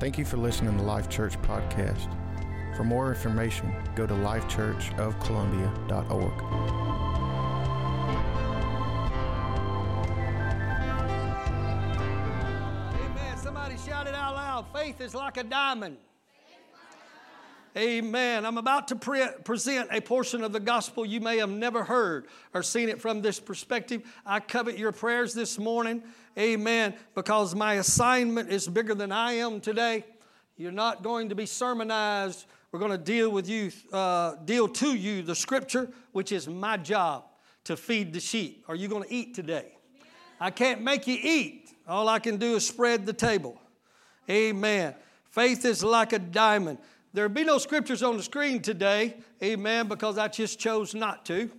Thank you for listening to the Life Church Podcast. For more information, go to lifechurchofcolumbia.org. Amen. Somebody shout it out loud. Faith is like a diamond. Amen. I'm about to pre- present a portion of the gospel you may have never heard or seen it from this perspective. I covet your prayers this morning. Amen. Because my assignment is bigger than I am today. You're not going to be sermonized. We're going to deal with you, uh, deal to you the scripture, which is my job to feed the sheep. Are you going to eat today? I can't make you eat. All I can do is spread the table. Amen. Faith is like a diamond. There'll be no scriptures on the screen today, amen, because I just chose not to.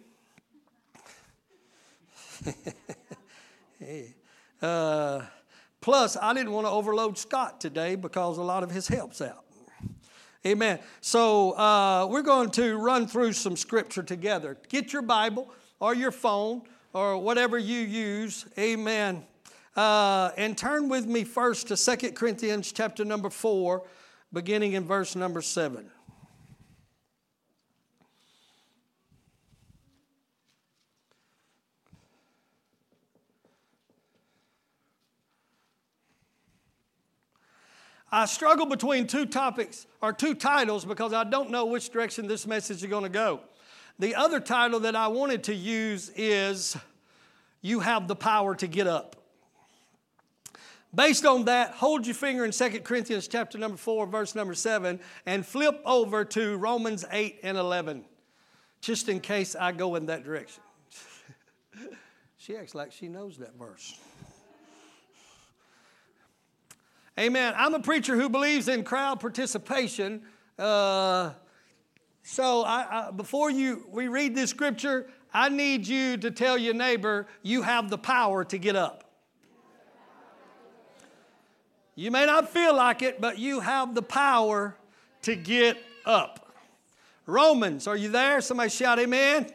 uh, plus, I didn't want to overload Scott today because a lot of his help's out. Amen. So, uh, we're going to run through some scripture together. Get your Bible or your phone or whatever you use, amen. Uh, and turn with me first to Second Corinthians chapter number 4 beginning in verse number 7. I struggle between two topics or two titles because I don't know which direction this message is going to go. The other title that I wanted to use is You Have the Power to Get Up. Based on that, hold your finger in 2 Corinthians chapter number 4, verse number 7, and flip over to Romans 8 and 11, just in case I go in that direction. she acts like she knows that verse. Amen. I'm a preacher who believes in crowd participation. Uh, so I, I, before you we read this scripture, I need you to tell your neighbor you have the power to get up. You may not feel like it, but you have the power to get up. Romans, are you there? Somebody shout amen.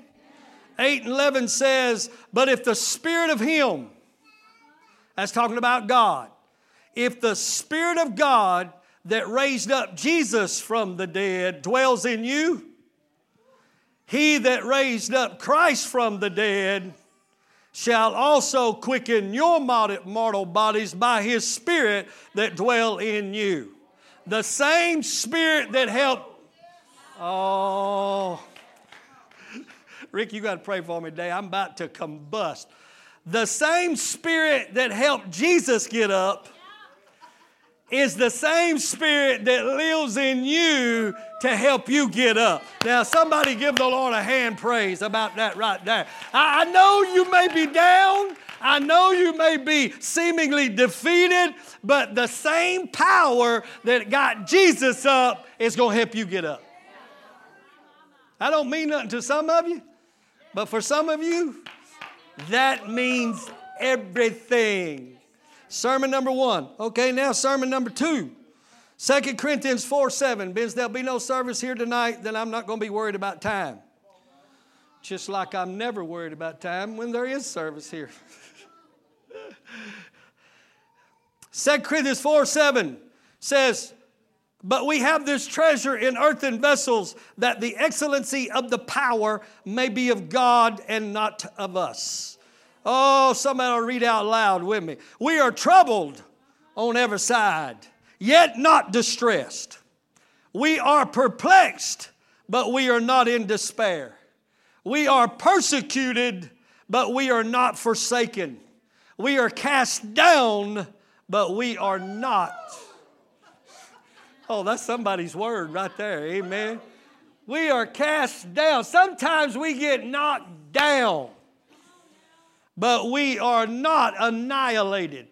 8 and 11 says, But if the Spirit of Him, that's talking about God, if the Spirit of God that raised up Jesus from the dead dwells in you, He that raised up Christ from the dead shall also quicken your mortal bodies by his spirit that dwell in you. The same spirit that helped. Oh. Rick, you got to pray for me today. I'm about to combust. The same spirit that helped Jesus get up is the same spirit that lives in you to help you get up. Now, somebody give the Lord a hand praise about that right there. I, I know you may be down. I know you may be seemingly defeated, but the same power that got Jesus up is going to help you get up. I don't mean nothing to some of you, but for some of you, that means everything. Sermon number one. Okay, now sermon number two. 2 Corinthians 4 7. Because there'll be no service here tonight, then I'm not going to be worried about time. Just like I'm never worried about time when there is service here. 2 Corinthians 4 7 says, But we have this treasure in earthen vessels, that the excellency of the power may be of God and not of us. Oh, somebody will read out loud with me. We are troubled on every side, yet not distressed. We are perplexed, but we are not in despair. We are persecuted, but we are not forsaken. We are cast down, but we are not. Oh, that's somebody's word right there. Amen. We are cast down. Sometimes we get knocked down but we are not annihilated.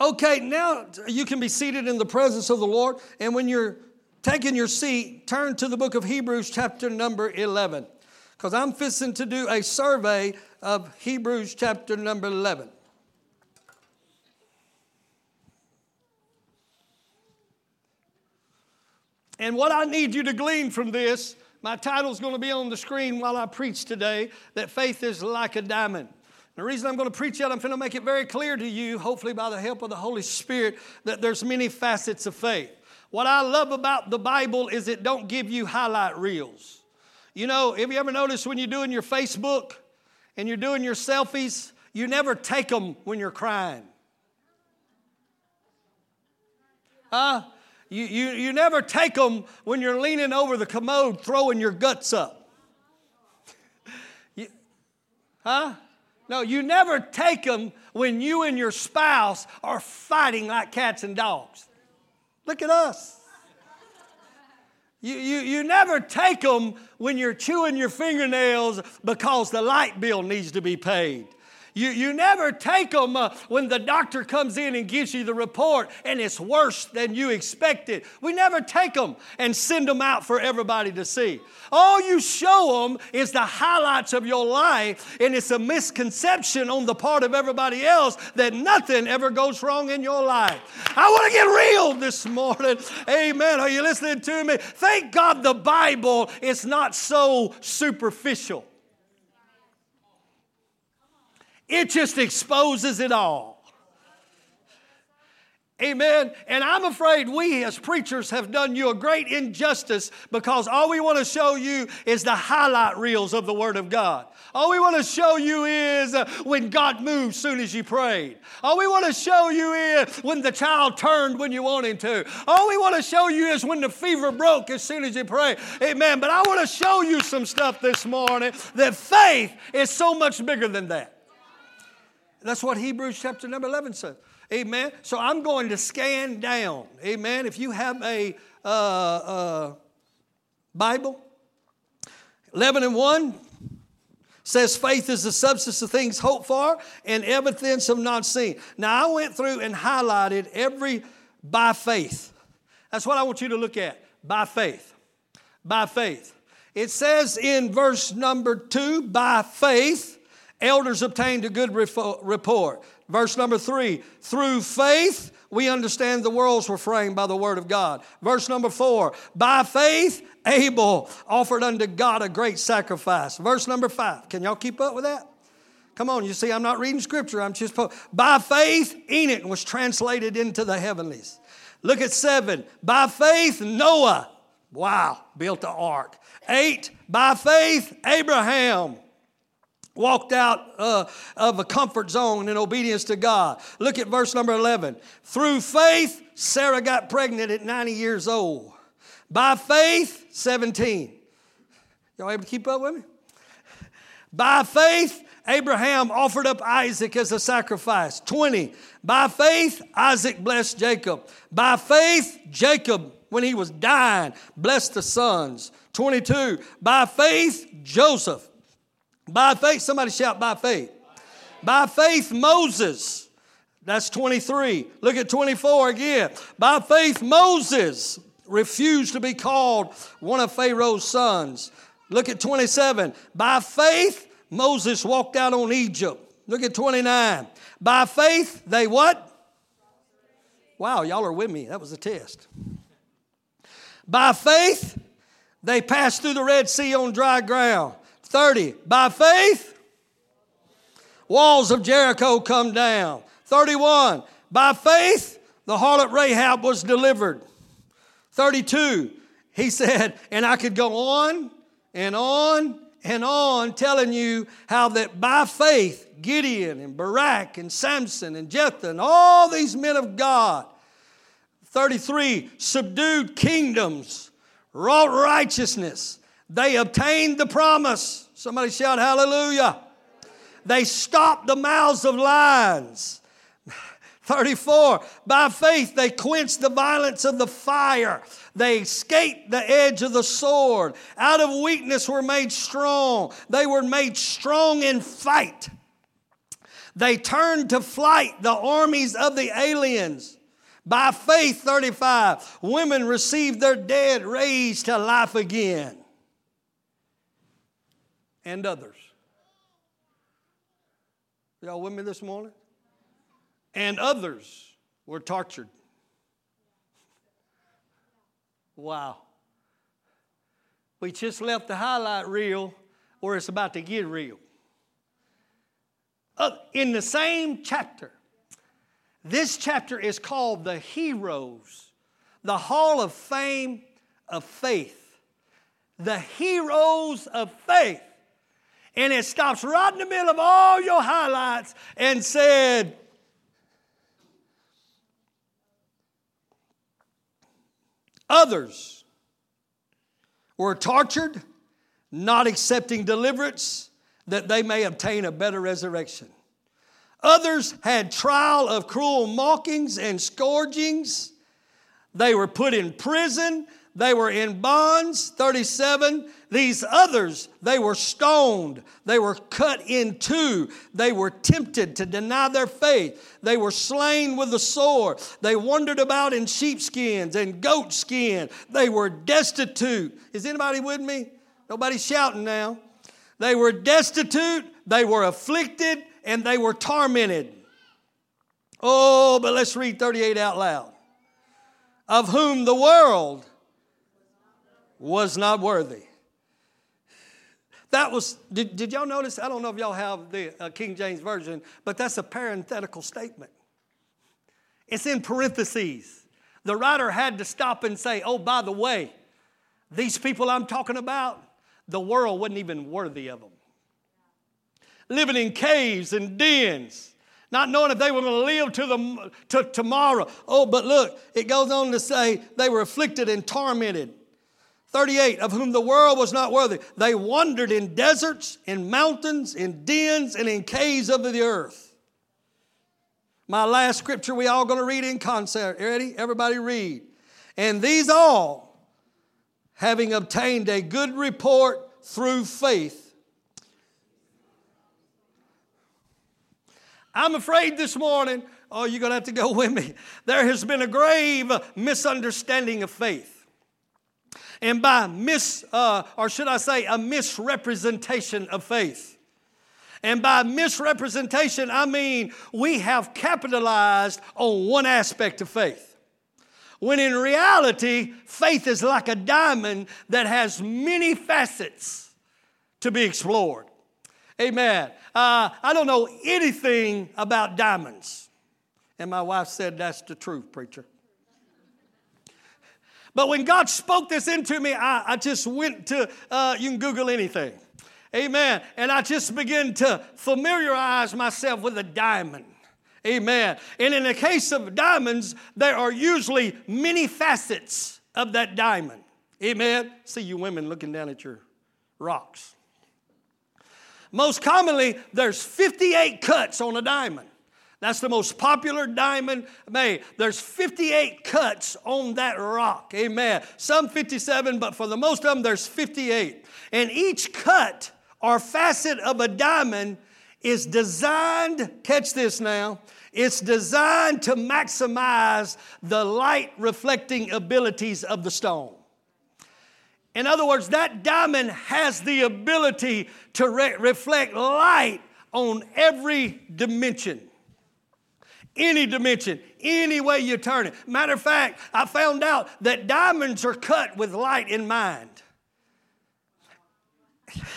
Okay, now you can be seated in the presence of the Lord, and when you're taking your seat, turn to the book of Hebrews, chapter number 11, because I'm fixing to do a survey of Hebrews, chapter number 11. And what I need you to glean from this my title is going to be on the screen while I preach today that faith is like a diamond. The reason I'm going to preach it, I'm going to make it very clear to you, hopefully by the help of the Holy Spirit, that there's many facets of faith. What I love about the Bible is it don't give you highlight reels. You know, have you ever noticed when you're doing your Facebook and you're doing your selfies, you never take them when you're crying. Huh? You, you, you never take them when you're leaning over the commode throwing your guts up. you, huh? No, you never take them when you and your spouse are fighting like cats and dogs. Look at us. You, you, you never take them when you're chewing your fingernails because the light bill needs to be paid. You, you never take them uh, when the doctor comes in and gives you the report and it's worse than you expected. We never take them and send them out for everybody to see. All you show them is the highlights of your life, and it's a misconception on the part of everybody else that nothing ever goes wrong in your life. I want to get real this morning. Amen. Are you listening to me? Thank God the Bible is not so superficial. It just exposes it all. Amen. And I'm afraid we as preachers have done you a great injustice because all we want to show you is the highlight reels of the Word of God. All we want to show you is uh, when God moved soon as you prayed. All we want to show you is when the child turned when you want him to. All we want to show you is when the fever broke as soon as you prayed. Amen. But I want to show you some stuff this morning that faith is so much bigger than that. That's what Hebrews chapter number 11 says. Amen. So I'm going to scan down. Amen. If you have a uh, uh, Bible, 11 and 1 says faith is the substance of things hoped for and evidence of not seen. Now I went through and highlighted every by faith. That's what I want you to look at. By faith. By faith. It says in verse number 2 by faith Elders obtained a good report. Verse number three, through faith, we understand the worlds were framed by the word of God. Verse number four, by faith, Abel offered unto God a great sacrifice. Verse number five, can y'all keep up with that? Come on, you see, I'm not reading scripture, I'm just, by faith, Enoch was translated into the heavenlies. Look at seven, by faith, Noah, wow, built the ark. Eight, by faith, Abraham walked out uh, of a comfort zone in obedience to God. Look at verse number 11. Through faith, Sarah got pregnant at 90 years old. By faith, 17. Y'all able to keep up with me? By faith, Abraham offered up Isaac as a sacrifice. 20. By faith, Isaac blessed Jacob. By faith, Jacob, when he was dying, blessed the sons. 22. By faith, Joseph by faith, somebody shout by faith. By faith, Moses. That's 23. Look at 24 again. By faith, Moses refused to be called one of Pharaoh's sons. Look at 27. By faith, Moses walked out on Egypt. Look at 29. By faith, they what? Wow, y'all are with me. That was a test. By faith, they passed through the Red Sea on dry ground. 30. By faith, walls of Jericho come down. 31. By faith, the harlot Rahab was delivered. 32. He said, and I could go on and on and on telling you how that by faith, Gideon and Barak and Samson and Jephthah and all these men of God, 33, subdued kingdoms, wrought righteousness, they obtained the promise. Somebody shout hallelujah. They stopped the mouths of lions. 34. By faith, they quenched the violence of the fire. They escaped the edge of the sword. Out of weakness were made strong. They were made strong in fight. They turned to flight the armies of the aliens. By faith, 35, women received their dead raised to life again and others. Y'all with me this morning? And others were tortured. Wow. We just left the highlight reel where it's about to get real. uh, in the same chapter. This chapter is called the Heroes, the Hall of Fame of Faith. The Heroes of Faith. And it stops right in the middle of all your highlights and said, Others were tortured, not accepting deliverance, that they may obtain a better resurrection. Others had trial of cruel mockings and scourgings. They were put in prison. They were in bonds. 37. These others, they were stoned. They were cut in two. They were tempted to deny their faith. They were slain with the sword. They wandered about in sheepskins and goatskin. They were destitute. Is anybody with me? Nobody shouting now. They were destitute. They were afflicted and they were tormented. Oh, but let's read 38 out loud. Of whom the world was not worthy. That was, did, did y'all notice? I don't know if y'all have the uh, King James Version, but that's a parenthetical statement. It's in parentheses. The writer had to stop and say, oh, by the way, these people I'm talking about, the world wasn't even worthy of them. Living in caves and dens, not knowing if they were going to live to, the, to tomorrow. Oh, but look, it goes on to say they were afflicted and tormented 38, of whom the world was not worthy. They wandered in deserts, in mountains, in dens, and in caves of the earth. My last scripture we all going to read in concert. Ready? Everybody read. And these all, having obtained a good report through faith, I'm afraid this morning, oh, you're going to have to go with me. There has been a grave misunderstanding of faith and by mis, uh, or should I say, a misrepresentation of faith. And by misrepresentation, I mean we have capitalized on one aspect of faith. When in reality, faith is like a diamond that has many facets to be explored. Amen. Uh, I don't know anything about diamonds. And my wife said, That's the truth, preacher. But when God spoke this into me, I, I just went to, uh, you can Google anything. Amen. And I just began to familiarize myself with a diamond. Amen. And in the case of diamonds, there are usually many facets of that diamond. Amen. See you women looking down at your rocks. Most commonly, there's 58 cuts on a diamond. That's the most popular diamond made. There's 58 cuts on that rock. Amen. Some 57, but for the most of them, there's 58. And each cut or facet of a diamond is designed, catch this now, it's designed to maximize the light reflecting abilities of the stone. In other words, that diamond has the ability to re- reflect light on every dimension any dimension, any way you turn it. Matter of fact, I found out that diamonds are cut with light in mind.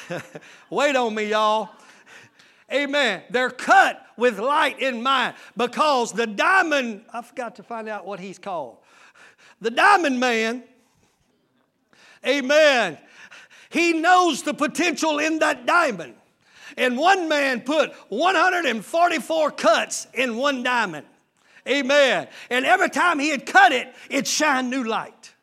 Wait on me, y'all. Amen. They're cut with light in mind because the diamond, I forgot to find out what he's called. The diamond man, amen, he knows the potential in that diamond. And one man put 144 cuts in one diamond. Amen. And every time he had cut it, it shined new light.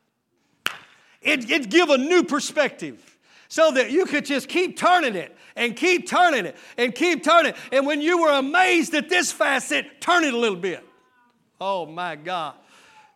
It, it give a new perspective so that you could just keep turning it and keep turning it and keep turning it. And when you were amazed at this facet, turn it a little bit. Oh my God.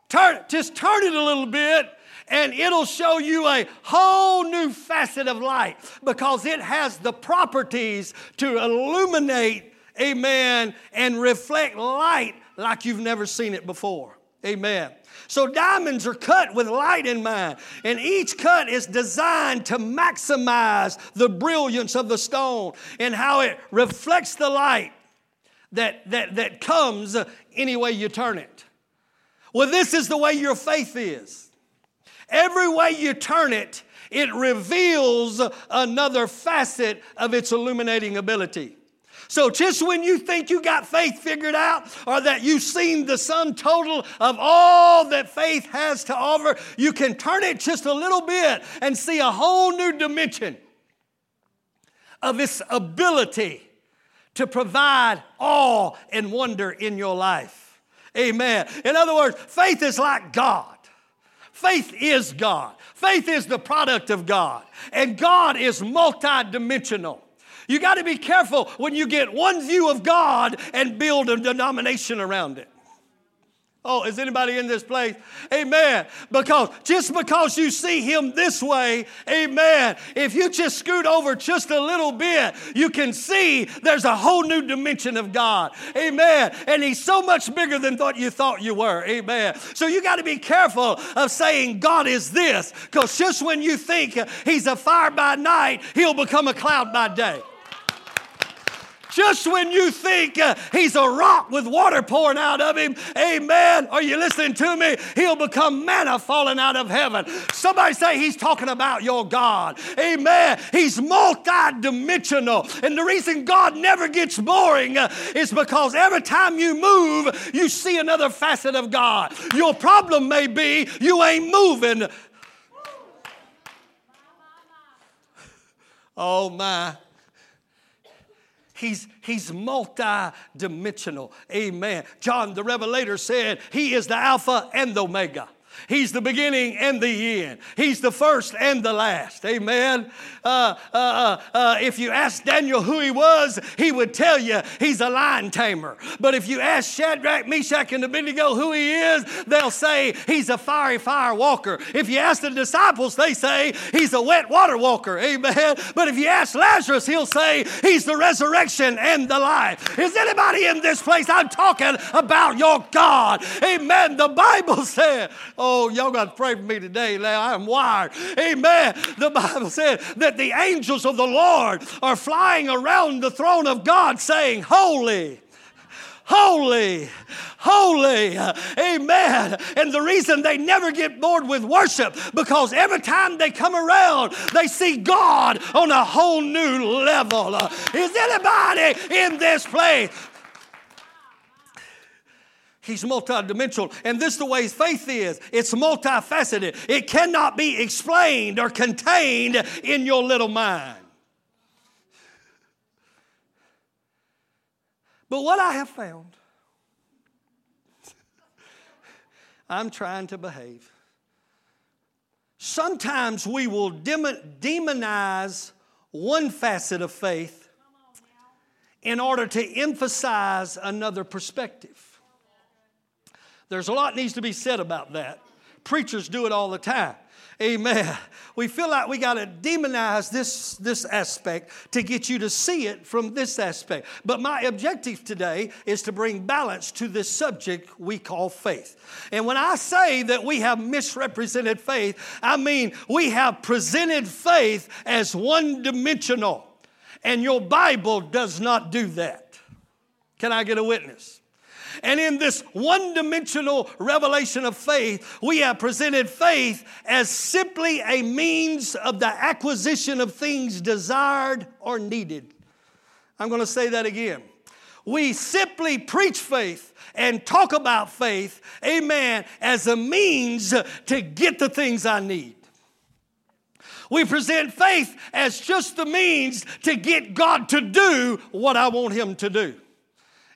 Turn, just turn it a little bit and it'll show you a whole new facet of light because it has the properties to illuminate, amen, and reflect light like you've never seen it before. Amen. So diamonds are cut with light in mind, and each cut is designed to maximize the brilliance of the stone and how it reflects the light that, that, that comes any way you turn it. Well, this is the way your faith is. Every way you turn it, it reveals another facet of its illuminating ability. So just when you think you got faith figured out or that you've seen the sum total of all that faith has to offer, you can turn it just a little bit and see a whole new dimension of its ability to provide awe and wonder in your life. Amen. In other words, faith is like God. Faith is God. Faith is the product of God. And God is multidimensional. You got to be careful when you get one view of God and build a denomination around it. Oh, is anybody in this place? Amen. Because just because you see him this way, amen, if you just scoot over just a little bit, you can see there's a whole new dimension of God. Amen. And he's so much bigger than what you thought you were. Amen. So you got to be careful of saying God is this, because just when you think he's a fire by night, he'll become a cloud by day. Just when you think uh, he's a rock with water pouring out of him, amen. Are you listening to me? He'll become manna falling out of heaven. Somebody say he's talking about your God. Amen. He's multi-dimensional. And the reason God never gets boring uh, is because every time you move, you see another facet of God. Your problem may be you ain't moving. Oh my. He's, he's multi-dimensional. Amen. John the Revelator said, He is the Alpha and the Omega. He's the beginning and the end. He's the first and the last. Amen. Uh, uh, uh, uh, if you ask Daniel who he was, he would tell you he's a lion tamer. But if you ask Shadrach, Meshach, and Abednego who he is, they'll say he's a fiery fire walker. If you ask the disciples, they say he's a wet water walker. Amen. But if you ask Lazarus, he'll say he's the resurrection and the life. Is anybody in this place? I'm talking about your God. Amen. The Bible said, Oh, Oh, y'all got to pray for me today. Now I'm wired. Amen. The Bible said that the angels of the Lord are flying around the throne of God saying, Holy holy, holy. Amen. And the reason they never get bored with worship because every time they come around, they see God on a whole new level. Is anybody in this place? He's multidimensional. And this is the way faith is it's multifaceted, it cannot be explained or contained in your little mind. But what I have found, I'm trying to behave. Sometimes we will demonize one facet of faith in order to emphasize another perspective. There's a lot needs to be said about that. Preachers do it all the time. Amen. We feel like we got to demonize this, this aspect to get you to see it from this aspect. But my objective today is to bring balance to this subject we call faith. And when I say that we have misrepresented faith, I mean we have presented faith as one dimensional. And your Bible does not do that. Can I get a witness? And in this one dimensional revelation of faith, we have presented faith as simply a means of the acquisition of things desired or needed. I'm going to say that again. We simply preach faith and talk about faith, amen, as a means to get the things I need. We present faith as just the means to get God to do what I want Him to do.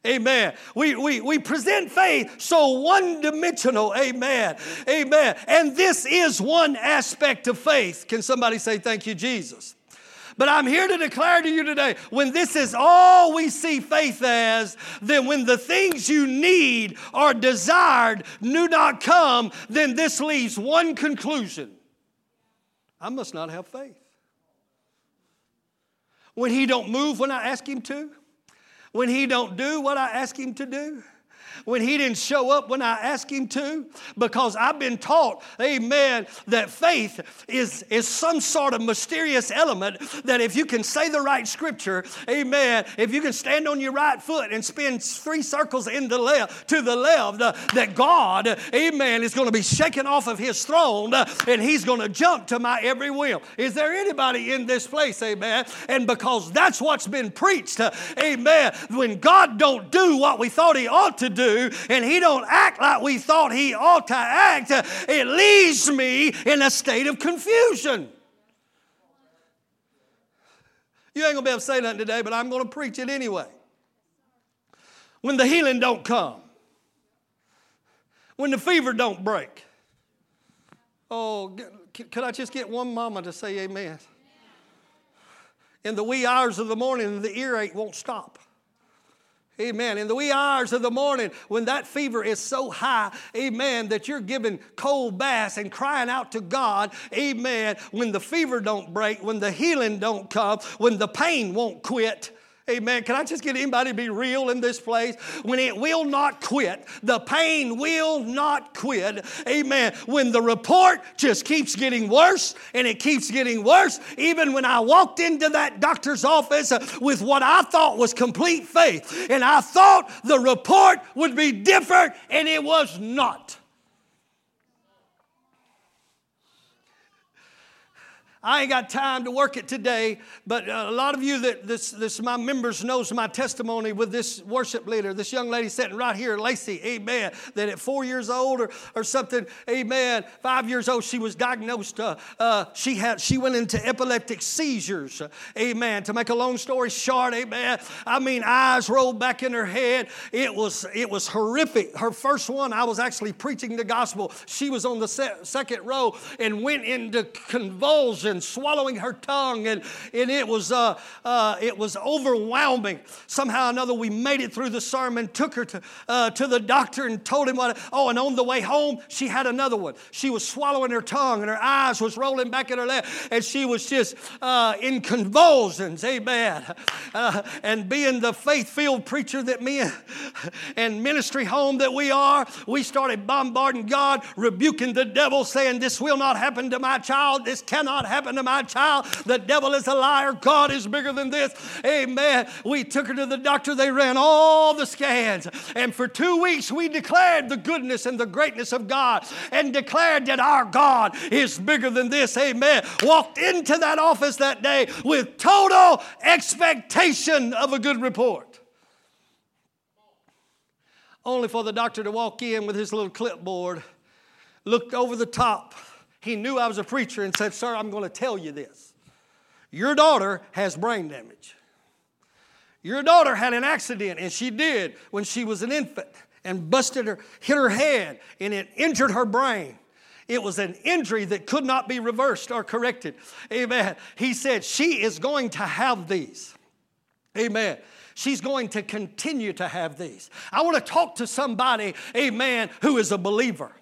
Amen. We, we, we present faith so one dimensional. Amen. Amen. And this is one aspect of faith. Can somebody say, Thank you, Jesus? But I'm here to declare to you today when this is all we see faith as, then when the things you need or desired do not come, then this leaves one conclusion I must not have faith. When he don't move when I ask him to, when he don't do what I ask him to do, when he didn't show up when I asked him to? Because I've been taught, amen, that faith is, is some sort of mysterious element that if you can say the right scripture, amen, if you can stand on your right foot and spin three circles in the left to the left, uh, that God, amen, is going to be shaken off of his throne uh, and he's going to jump to my every will. Is there anybody in this place, amen? And because that's what's been preached, uh, amen, when God don't do what we thought he ought to do, and he don't act like we thought he ought to act, it leaves me in a state of confusion. You ain't gonna be able to say nothing today, but I'm gonna preach it anyway. When the healing don't come, when the fever don't break. Oh, could I just get one mama to say amen? In the wee hours of the morning, the earache won't stop. Amen. In the wee hours of the morning, when that fever is so high, amen, that you're giving cold baths and crying out to God, amen, when the fever don't break, when the healing don't come, when the pain won't quit, Amen. Can I just get anybody to be real in this place? When it will not quit, the pain will not quit. Amen. When the report just keeps getting worse and it keeps getting worse, even when I walked into that doctor's office uh, with what I thought was complete faith, and I thought the report would be different, and it was not. I ain't got time to work it today, but a lot of you that this, this my members knows my testimony with this worship leader, this young lady sitting right here, Lacey, amen, that at four years old or, or something, amen, five years old, she was diagnosed, uh, uh, she had, she went into epileptic seizures, amen. To make a long story short, amen, I mean, eyes rolled back in her head. It was, it was horrific. Her first one, I was actually preaching the gospel. She was on the se- second row and went into convulsions and swallowing her tongue, and, and it, was, uh, uh, it was overwhelming. Somehow or another, we made it through the sermon, took her to, uh, to the doctor, and told him what. Oh, and on the way home, she had another one. She was swallowing her tongue, and her eyes was rolling back in her lap, and she was just uh, in convulsions. Amen. Uh, and being the faith-filled preacher that me and ministry home that we are, we started bombarding God, rebuking the devil, saying, "This will not happen to my child. This cannot happen." To my child. The devil is a liar. God is bigger than this. Amen. We took her to the doctor. They ran all the scans. And for two weeks, we declared the goodness and the greatness of God and declared that our God is bigger than this. Amen. Walked into that office that day with total expectation of a good report. Only for the doctor to walk in with his little clipboard, looked over the top he knew I was a preacher and said, Sir, I'm going to tell you this. Your daughter has brain damage. Your daughter had an accident, and she did when she was an infant and busted her, hit her head, and it injured her brain. It was an injury that could not be reversed or corrected. Amen. He said, She is going to have these. Amen. She's going to continue to have these. I want to talk to somebody, amen, who is a believer.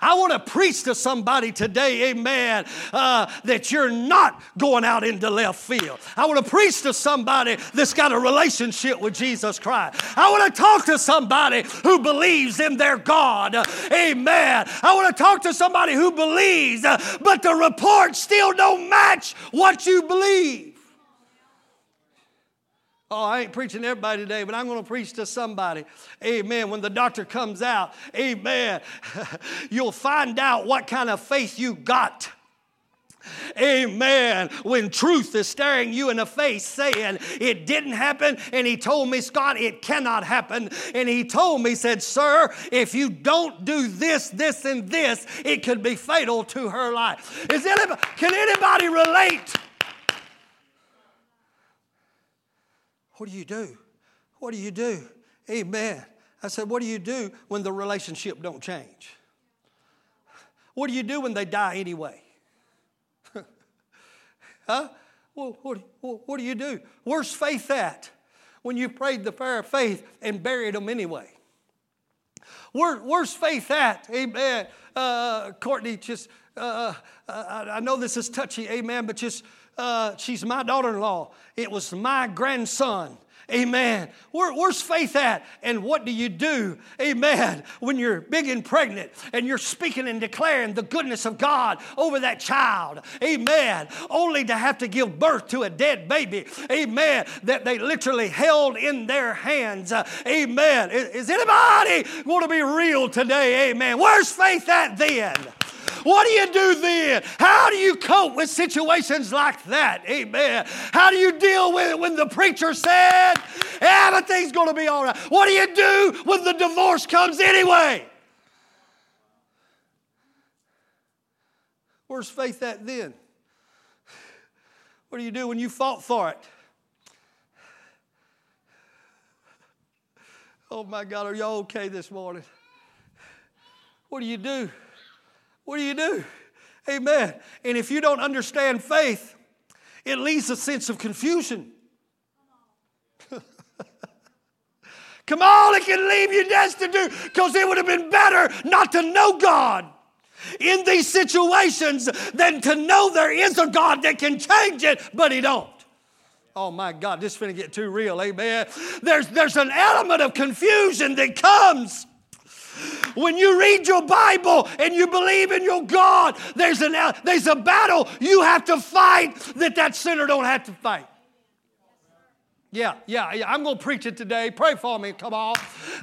I want to preach to somebody today, amen, uh, that you're not going out into left field. I want to preach to somebody that's got a relationship with Jesus Christ. I want to talk to somebody who believes in their God, amen. I want to talk to somebody who believes, but the report still don't match what you believe. Oh, I ain't preaching to everybody today, but I'm going to preach to somebody. Amen. When the doctor comes out, amen, you'll find out what kind of faith you got. Amen. When truth is staring you in the face saying it didn't happen, and he told me, Scott, it cannot happen. And he told me, said, Sir, if you don't do this, this, and this, it could be fatal to her life. Is anybody, can anybody relate? What do you do? What do you do? Amen. I said, What do you do when the relationship don't change? What do you do when they die anyway? huh? Well, what, what, do you do? Where's faith at when you prayed the prayer of faith and buried them anyway? Where, where's faith at? Amen. Uh, Courtney, just, uh, uh, I know this is touchy, amen, but just uh, she's my daughter in law. It was my grandson. Amen. Where, where's faith at? And what do you do? Amen. When you're big and pregnant and you're speaking and declaring the goodness of God over that child. Amen. Only to have to give birth to a dead baby. Amen. That they literally held in their hands. Amen. Is, is anybody want to be real today? Amen. Where's faith at then? What do you do then? How do you cope with situations like that? Amen. How do you deal with it when the preacher said everything's going to be all right? What do you do when the divorce comes anyway? Where's faith at then? What do you do when you fought for it? Oh my God, are y'all okay this morning? What do you do? What do you do? Amen. And if you don't understand faith, it leaves a sense of confusion. Come on, it can leave you destitute because it would have been better not to know God in these situations than to know there is a God that can change it, but He don't. Oh my God, this is going to get too real, amen. There's, there's an element of confusion that comes when you read your Bible and you believe in your God, there's, an, there's a battle you have to fight that that sinner don't have to fight. Yeah, yeah, yeah. I'm going to preach it today. Pray for me. Come on.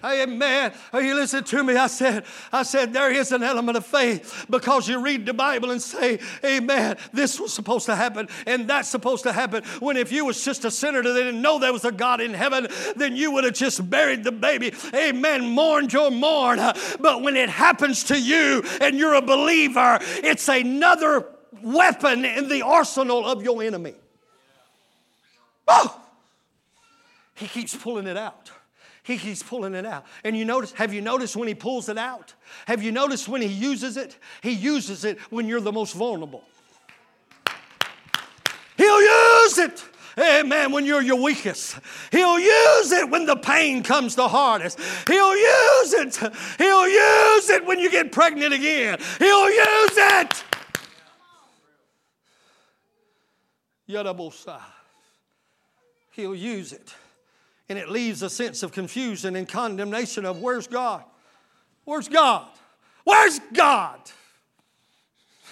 Amen. Are you listen to me. I said, I said, there is an element of faith because you read the Bible and say, Amen, this was supposed to happen and that's supposed to happen. When if you was just a sinner that didn't know there was a God in heaven, then you would have just buried the baby. Amen. Mourned your mourn. But when it happens to you and you're a believer, it's another weapon in the arsenal of your enemy. Oh! He keeps pulling it out. He keeps pulling it out. And you notice, have you noticed when he pulls it out? Have you noticed when he uses it? He uses it when you're the most vulnerable. He'll use it. Amen. When you're your weakest, He'll use it when the pain comes the hardest. He'll use it. He'll use it when you get pregnant again. He'll use it. Yadabosa. He'll use it and it leaves a sense of confusion and condemnation of where's God? Where's God? Where's God?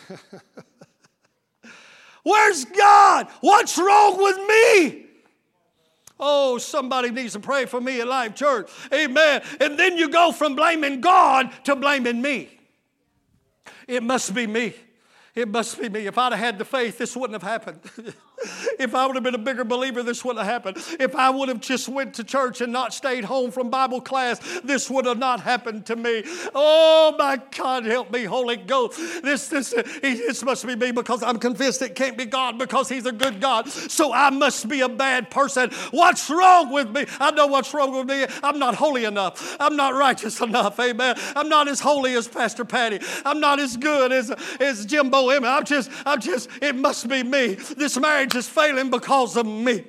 where's God? What's wrong with me? Oh, somebody needs to pray for me at Life Church. Amen. And then you go from blaming God to blaming me. It must be me. It must be me. If I'd have had the faith, this wouldn't have happened. if I would have been a bigger believer, this wouldn't have happened. If I would have just went to church and not stayed home from Bible class, this would have not happened to me. Oh my God, help me, Holy Ghost. This, this, this must be me because I'm convinced it can't be God because He's a good God. So I must be a bad person. What's wrong with me? I know what's wrong with me. I'm not holy enough. I'm not righteous enough. Amen. I'm not as holy as Pastor Patty. I'm not as good as, as Jimbo I'm just, I'm just, it must be me. This marriage is failing because of me.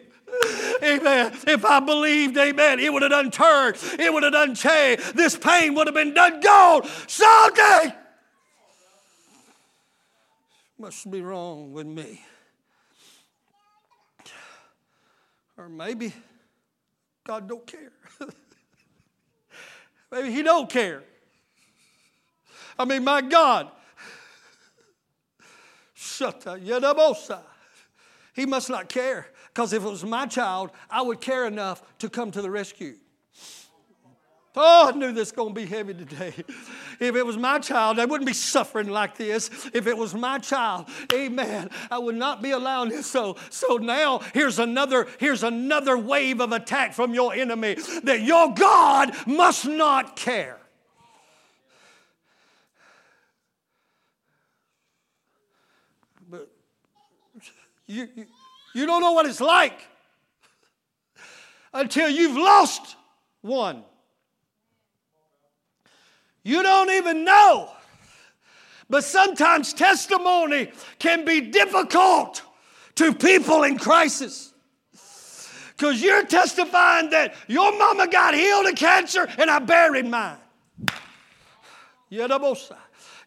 Amen. If I believed, amen, it would have done turned. It would have done changed. This pain would have been done gone someday. Must be wrong with me. Or maybe God don't care. maybe He don't care. I mean, my God, he must not care, because if it was my child, I would care enough to come to the rescue. Oh, I knew this was going to be heavy today. If it was my child, I wouldn't be suffering like this. If it was my child, amen, I would not be allowing this. So, so now here's another, here's another wave of attack from your enemy that your God must not care. You, you, don't know what it's like until you've lost one. You don't even know. But sometimes testimony can be difficult to people in crisis. Because you're testifying that your mama got healed of cancer and I buried mine.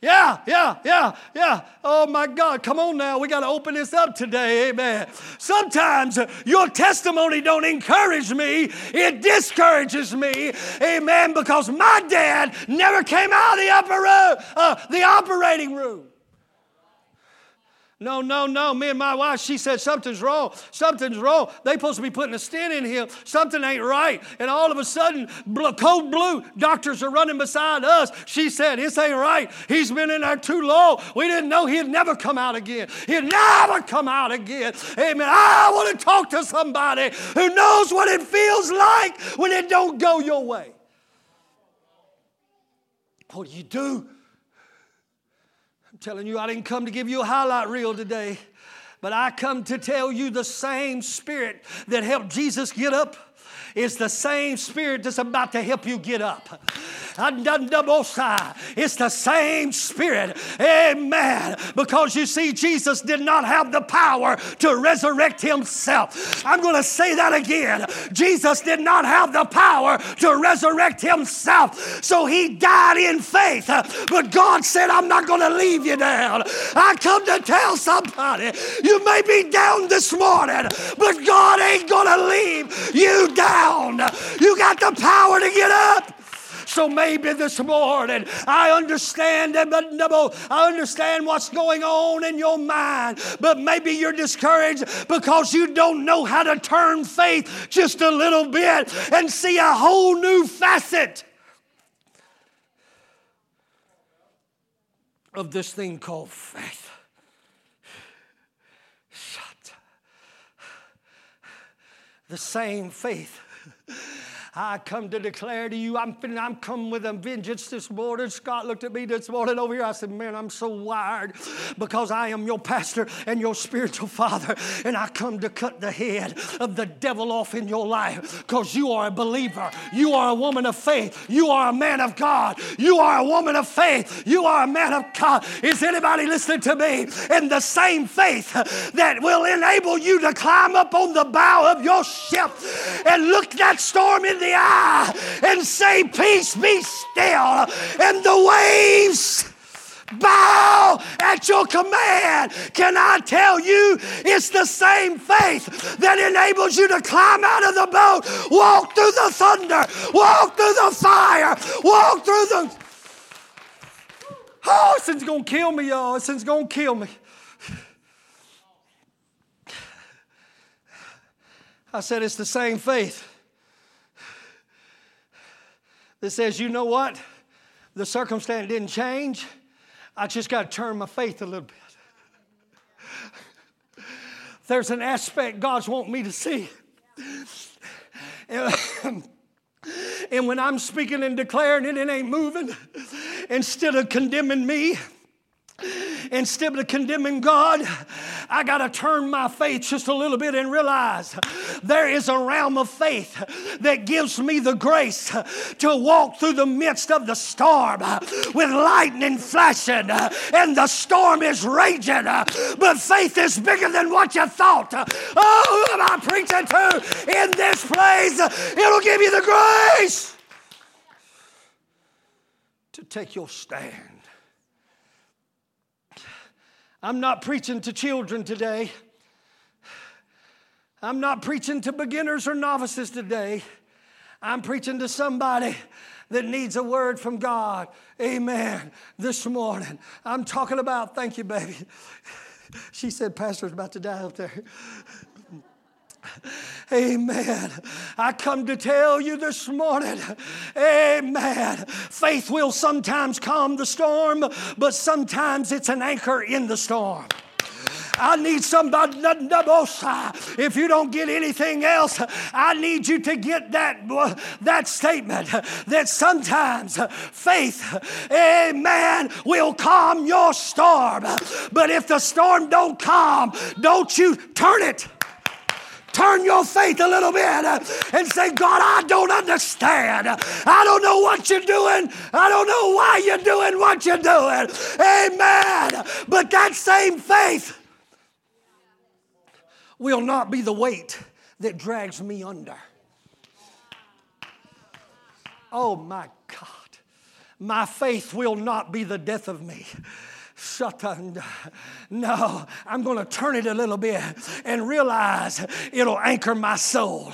Yeah, yeah, yeah, yeah. Oh my God, come on now. We got to open this up today. Amen. Sometimes your testimony don't encourage me. It discourages me. Amen. Because my dad never came out of the upper room, uh, the operating room. No, no, no. Me and my wife, she said, something's wrong. Something's wrong. They supposed to be putting a stent in him. Something ain't right. And all of a sudden, cold blue, doctors are running beside us. She said, this ain't right. He's been in there too long. We didn't know he'd never come out again. He'd never come out again. Amen. I want to talk to somebody who knows what it feels like when it don't go your way. What do you do? Telling you, I didn't come to give you a highlight reel today, but I come to tell you the same spirit that helped Jesus get up is the same spirit that's about to help you get up. It's the same spirit. Amen. Because you see, Jesus did not have the power to resurrect himself. I'm going to say that again. Jesus did not have the power to resurrect himself. So he died in faith. But God said, I'm not going to leave you down. I come to tell somebody, you may be down this morning, but God ain't going to leave you down. You got the power to get up. So maybe this morning I understand I understand what's going on in your mind, but maybe you're discouraged because you don't know how to turn faith just a little bit and see a whole new facet of this thing called faith. Shut. The same faith I come to declare to you, I'm, I'm coming with a vengeance this morning. Scott looked at me this morning over here. I said, Man, I'm so wired because I am your pastor and your spiritual father. And I come to cut the head of the devil off in your life because you are a believer. You are a woman of faith. You are a man of God. You are a woman of faith. You are a man of God. Is anybody listening to me? In the same faith that will enable you to climb up on the bow of your ship and look that storm in the eye and say, Peace be still, and the waves bow at your command. Can I tell you, it's the same faith that enables you to climb out of the boat, walk through the thunder, walk through the fire, walk through the. Oh, sin's gonna kill me, y'all. Sin's gonna kill me. I said it's the same faith that says, you know what? The circumstance didn't change. I just got to turn my faith a little bit. There's an aspect God's wanting me to see. And, when I'm speaking and declaring it, it ain't moving. Instead of condemning me, instead of condemning God, I got to turn my faith just a little bit and realize there is a realm of faith that gives me the grace to walk through the midst of the storm with lightning flashing and the storm is raging. But faith is bigger than what you thought. Oh, who am I preaching to in this place? It'll give you the grace to take your stand. I'm not preaching to children today. I'm not preaching to beginners or novices today. I'm preaching to somebody that needs a word from God. Amen. This morning. I'm talking about, thank you, baby. She said, Pastor's about to die up there. Amen. I come to tell you this morning, amen. Faith will sometimes calm the storm, but sometimes it's an anchor in the storm. I need somebody, if you don't get anything else, I need you to get that, uh, that statement that sometimes faith, amen, will calm your storm. But if the storm don't calm, don't you turn it turn your faith a little bit and say, God, I don't understand. I don't know what you're doing. I don't know why you're doing what you're doing. Amen. But that same faith will not be the weight that drags me under. Oh my God. My faith will not be the death of me. Satan. No, I'm going to turn it a little bit and realize it'll anchor my soul.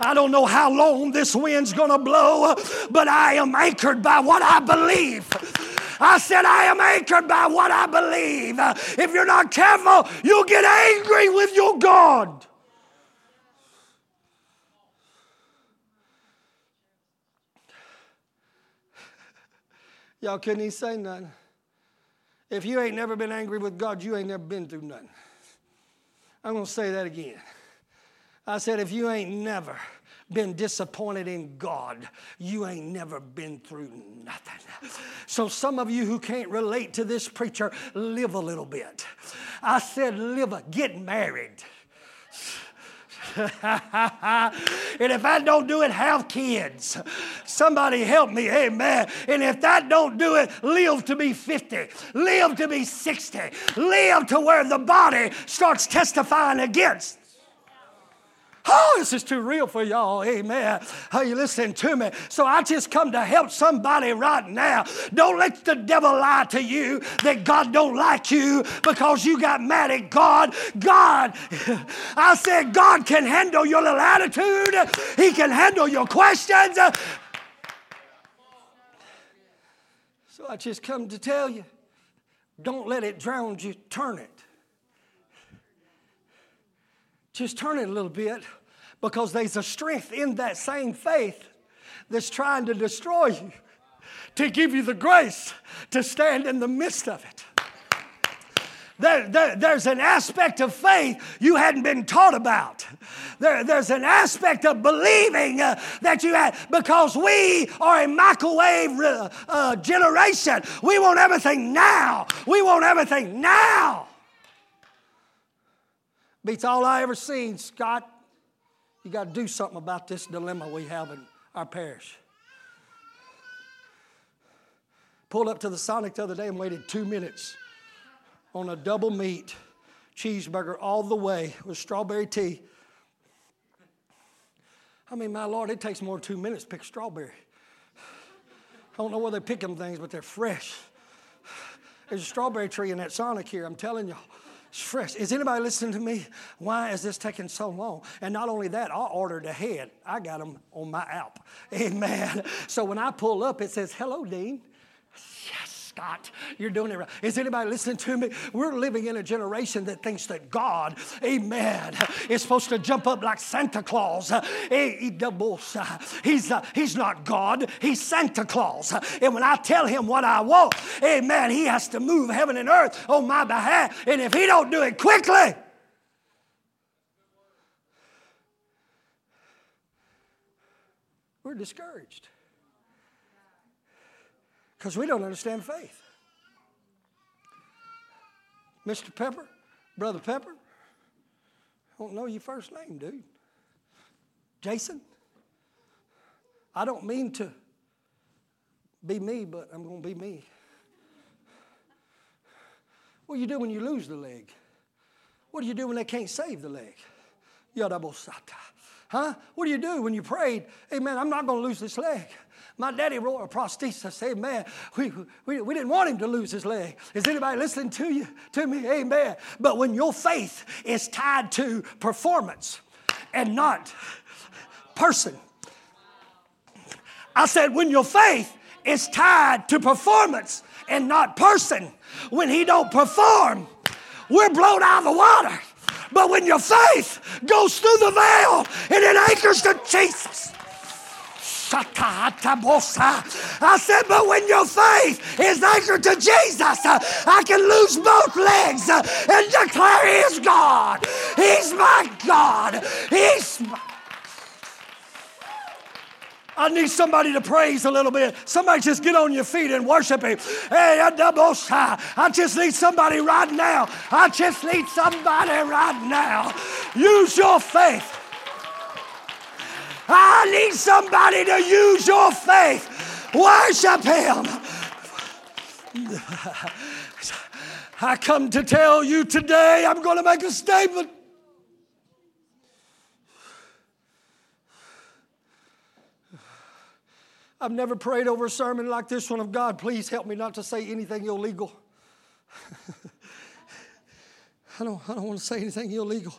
I don't know how long this wind's going to blow, but I am anchored by what I believe. I said, I am anchored by what I believe. If you're not careful, you'll get angry with your God. Y'all couldn't even say nothing. If you ain't never been angry with God, you ain't never been through nothing. I'm going to say that again. I said, if you ain't never been disappointed in God, you ain't never been through nothing. So, some of you who can't relate to this preacher, live a little bit. I said, live a, get married. and if I don't do it, have kids. Somebody help me, amen. And if that don't do it, live to be 50, live to be 60, live to where the body starts testifying against. Oh, this is too real for y'all. Amen. Are you listening to me? So I just come to help somebody right now. Don't let the devil lie to you that God don't like you because you got mad at God. God, I said, God can handle your little attitude. He can handle your questions. So I just come to tell you, don't let it drown you. Turn it. Just turn it a little bit because there's a strength in that same faith that's trying to destroy you to give you the grace to stand in the midst of it. There, there, there's an aspect of faith you hadn't been taught about. There, there's an aspect of believing uh, that you had because we are a microwave uh, generation. We want everything now. We want everything now. Beats all I ever seen, Scott. You got to do something about this dilemma we have in our parish. Pulled up to the Sonic the other day and waited two minutes on a double meat cheeseburger all the way with strawberry tea. I mean, my Lord, it takes more than two minutes to pick strawberry. I don't know where they pick them things, but they're fresh. There's a strawberry tree in that Sonic here, I'm telling y'all. It's fresh. Is anybody listening to me? Why is this taking so long? And not only that, I ordered ahead. I got them on my app. Amen. So when I pull up, it says, Hello, Dean. Scott, you're doing it right. Is anybody listening to me? We're living in a generation that thinks that God, amen, is supposed to jump up like Santa Claus. He's, uh, he's not God, he's Santa Claus. And when I tell him what I want, amen, he has to move heaven and earth on my behalf. And if he don't do it quickly, we're discouraged because we don't understand faith. Mr. Pepper, Brother Pepper, I don't know your first name, dude. Jason, I don't mean to be me, but I'm going to be me. What do you do when you lose the leg? What do you do when they can't save the leg? Yadabosata. Huh? What do you do when you prayed, hey man, I'm not going to lose this leg? My daddy wrote a prosthesis. Amen. We, we, we didn't want him to lose his leg. Is anybody listening to you? To me? Amen. But when your faith is tied to performance and not person, I said, when your faith is tied to performance and not person, when he don't perform, we're blown out of the water. But when your faith goes through the veil and it anchors to Jesus, I said, but when your faith is anchored to Jesus, uh, I can lose both legs uh, and declare He is God. He's my God. He's my I need somebody to praise a little bit. Somebody just get on your feet and worship Him. Hey, I just need somebody right now. I just need somebody right now. Use your faith. I need somebody to use your faith. Worship Him. I come to tell you today, I'm going to make a statement. I've never prayed over a sermon like this one of God, please help me not to say anything illegal. I don't, I don't want to say anything illegal.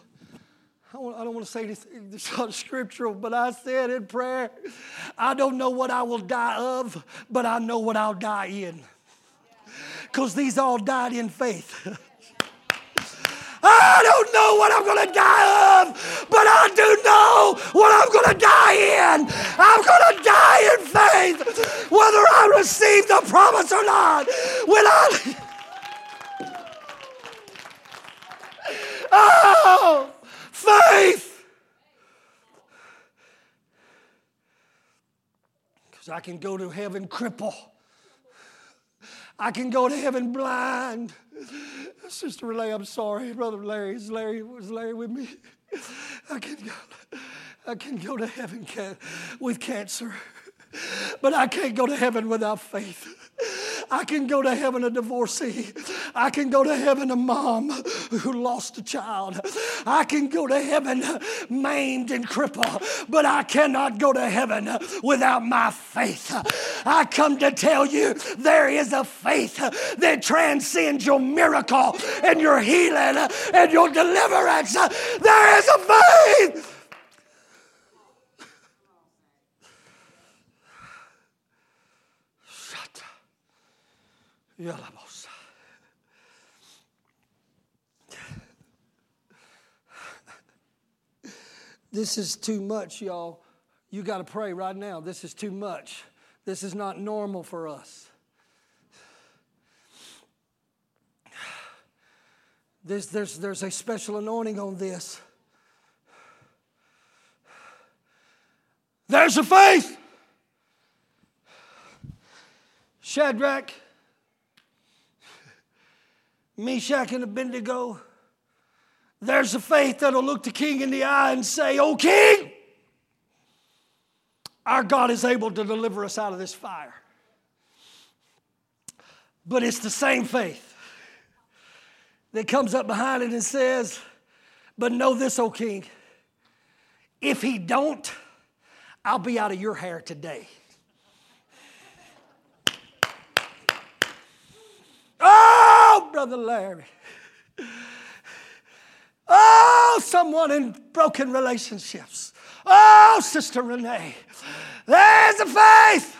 I, I don't want to say this, not scriptural, but I said in prayer, I don't know what I will die of, but I know what I'll die in. Because these all died in faith. I don't know what I'm going to die of, but I do know what I'm going to die in. I'm going to die in faith, whether I receive the promise or not. When I. Oh, faith. Because I can go to heaven crippled. I can go to heaven blind. Sister Renee, I'm sorry. Brother Larry, is Larry, was Larry with me? I can go, I can go to heaven with cancer, but I can't go to heaven without faith. I can go to heaven a divorcee. I can go to heaven a mom who lost a child. I can go to heaven maimed and crippled, but I cannot go to heaven without my faith. I come to tell you there is a faith that transcends your miracle and your healing and your deliverance. There is a faith. This is too much, y'all. You got to pray right now. This is too much. This is not normal for us. There's, there's, there's a special anointing on this. There's a faith. Shadrach, Meshach, and Abednego, there's a faith that'll look the king in the eye and say, Oh, king, our God is able to deliver us out of this fire. But it's the same faith that comes up behind it and says, But know this, O king, if he don't, I'll be out of your hair today. Oh, Brother Larry. Oh, someone in broken relationships. Oh, Sister Renee. There's a faith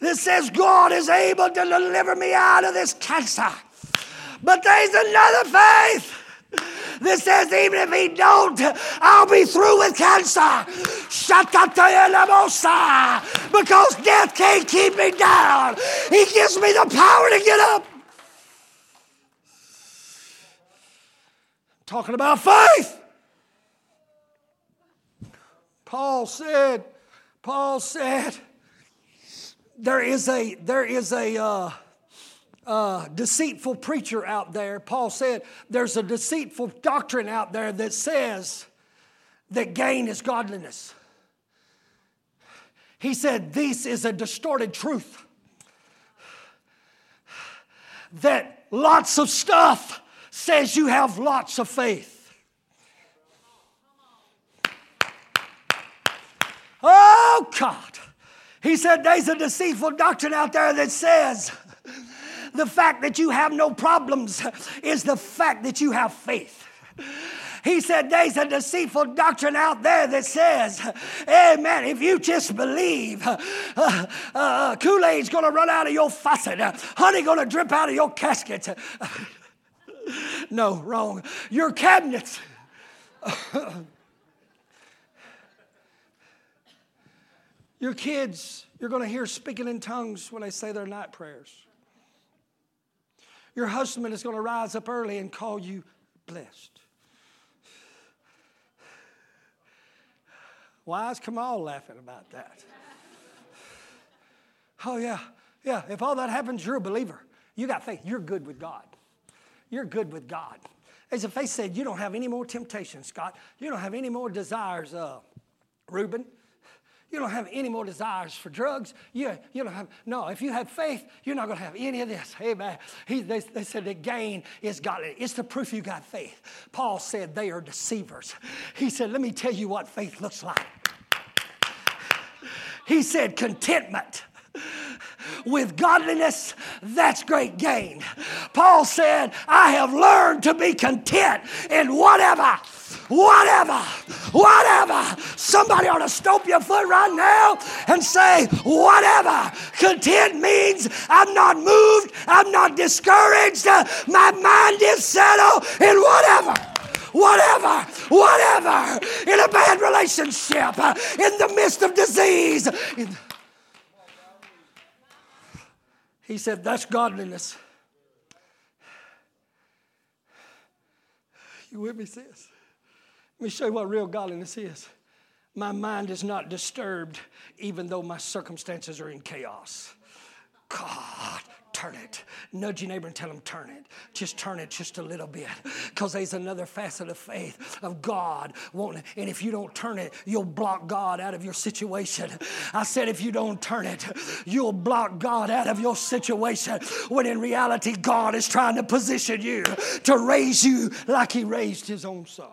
that says God is able to deliver me out of this cancer. But there's another faith that says even if he don't, I'll be through with cancer. Because death can't keep me down. He gives me the power to get up. Talking about faith. Paul said, Paul said, there is a, there is a, uh, uh, deceitful preacher out there. Paul said there's a deceitful doctrine out there that says that gain is godliness. He said this is a distorted truth. That lots of stuff says you have lots of faith. Oh, God. He said there's a deceitful doctrine out there that says the fact that you have no problems is the fact that you have faith. He said, There's a deceitful doctrine out there that says, Hey, man, if you just believe, uh, uh, uh Kool Aid's gonna run out of your faucet, honey gonna drip out of your casket. no, wrong. Your cabinets. your kids, you're gonna hear speaking in tongues when they say their night prayers. Your husband is going to rise up early and call you blessed. Why is Kamal laughing about that? Oh, yeah, yeah. If all that happens, you're a believer. You got faith. You're good with God. You're good with God. As if faith said, You don't have any more temptations, Scott. You don't have any more desires, uh, Reuben. You don't have any more desires for drugs. You, you don't have, no, if you have faith, you're not going to have any of this. Amen. He, they, they said the gain is godly. It's the proof you got faith. Paul said they are deceivers. He said, let me tell you what faith looks like. He said, contentment with godliness, that's great gain. Paul said, I have learned to be content in whatever, whatever, whatever. Somebody ought to stomp your foot right now and say, whatever. Content means I'm not moved, I'm not discouraged, uh, my mind is settled in whatever whatever, whatever, in a bad relationship, uh, in the midst of disease. He said, That's godliness. You with me, sis? Let me show you what real godliness is. My mind is not disturbed, even though my circumstances are in chaos. God, turn it. Nudge your neighbor and tell him, turn it. Just turn it just a little bit. Because there's another facet of faith of God. And if you don't turn it, you'll block God out of your situation. I said, if you don't turn it, you'll block God out of your situation. When in reality, God is trying to position you to raise you like He raised His own son.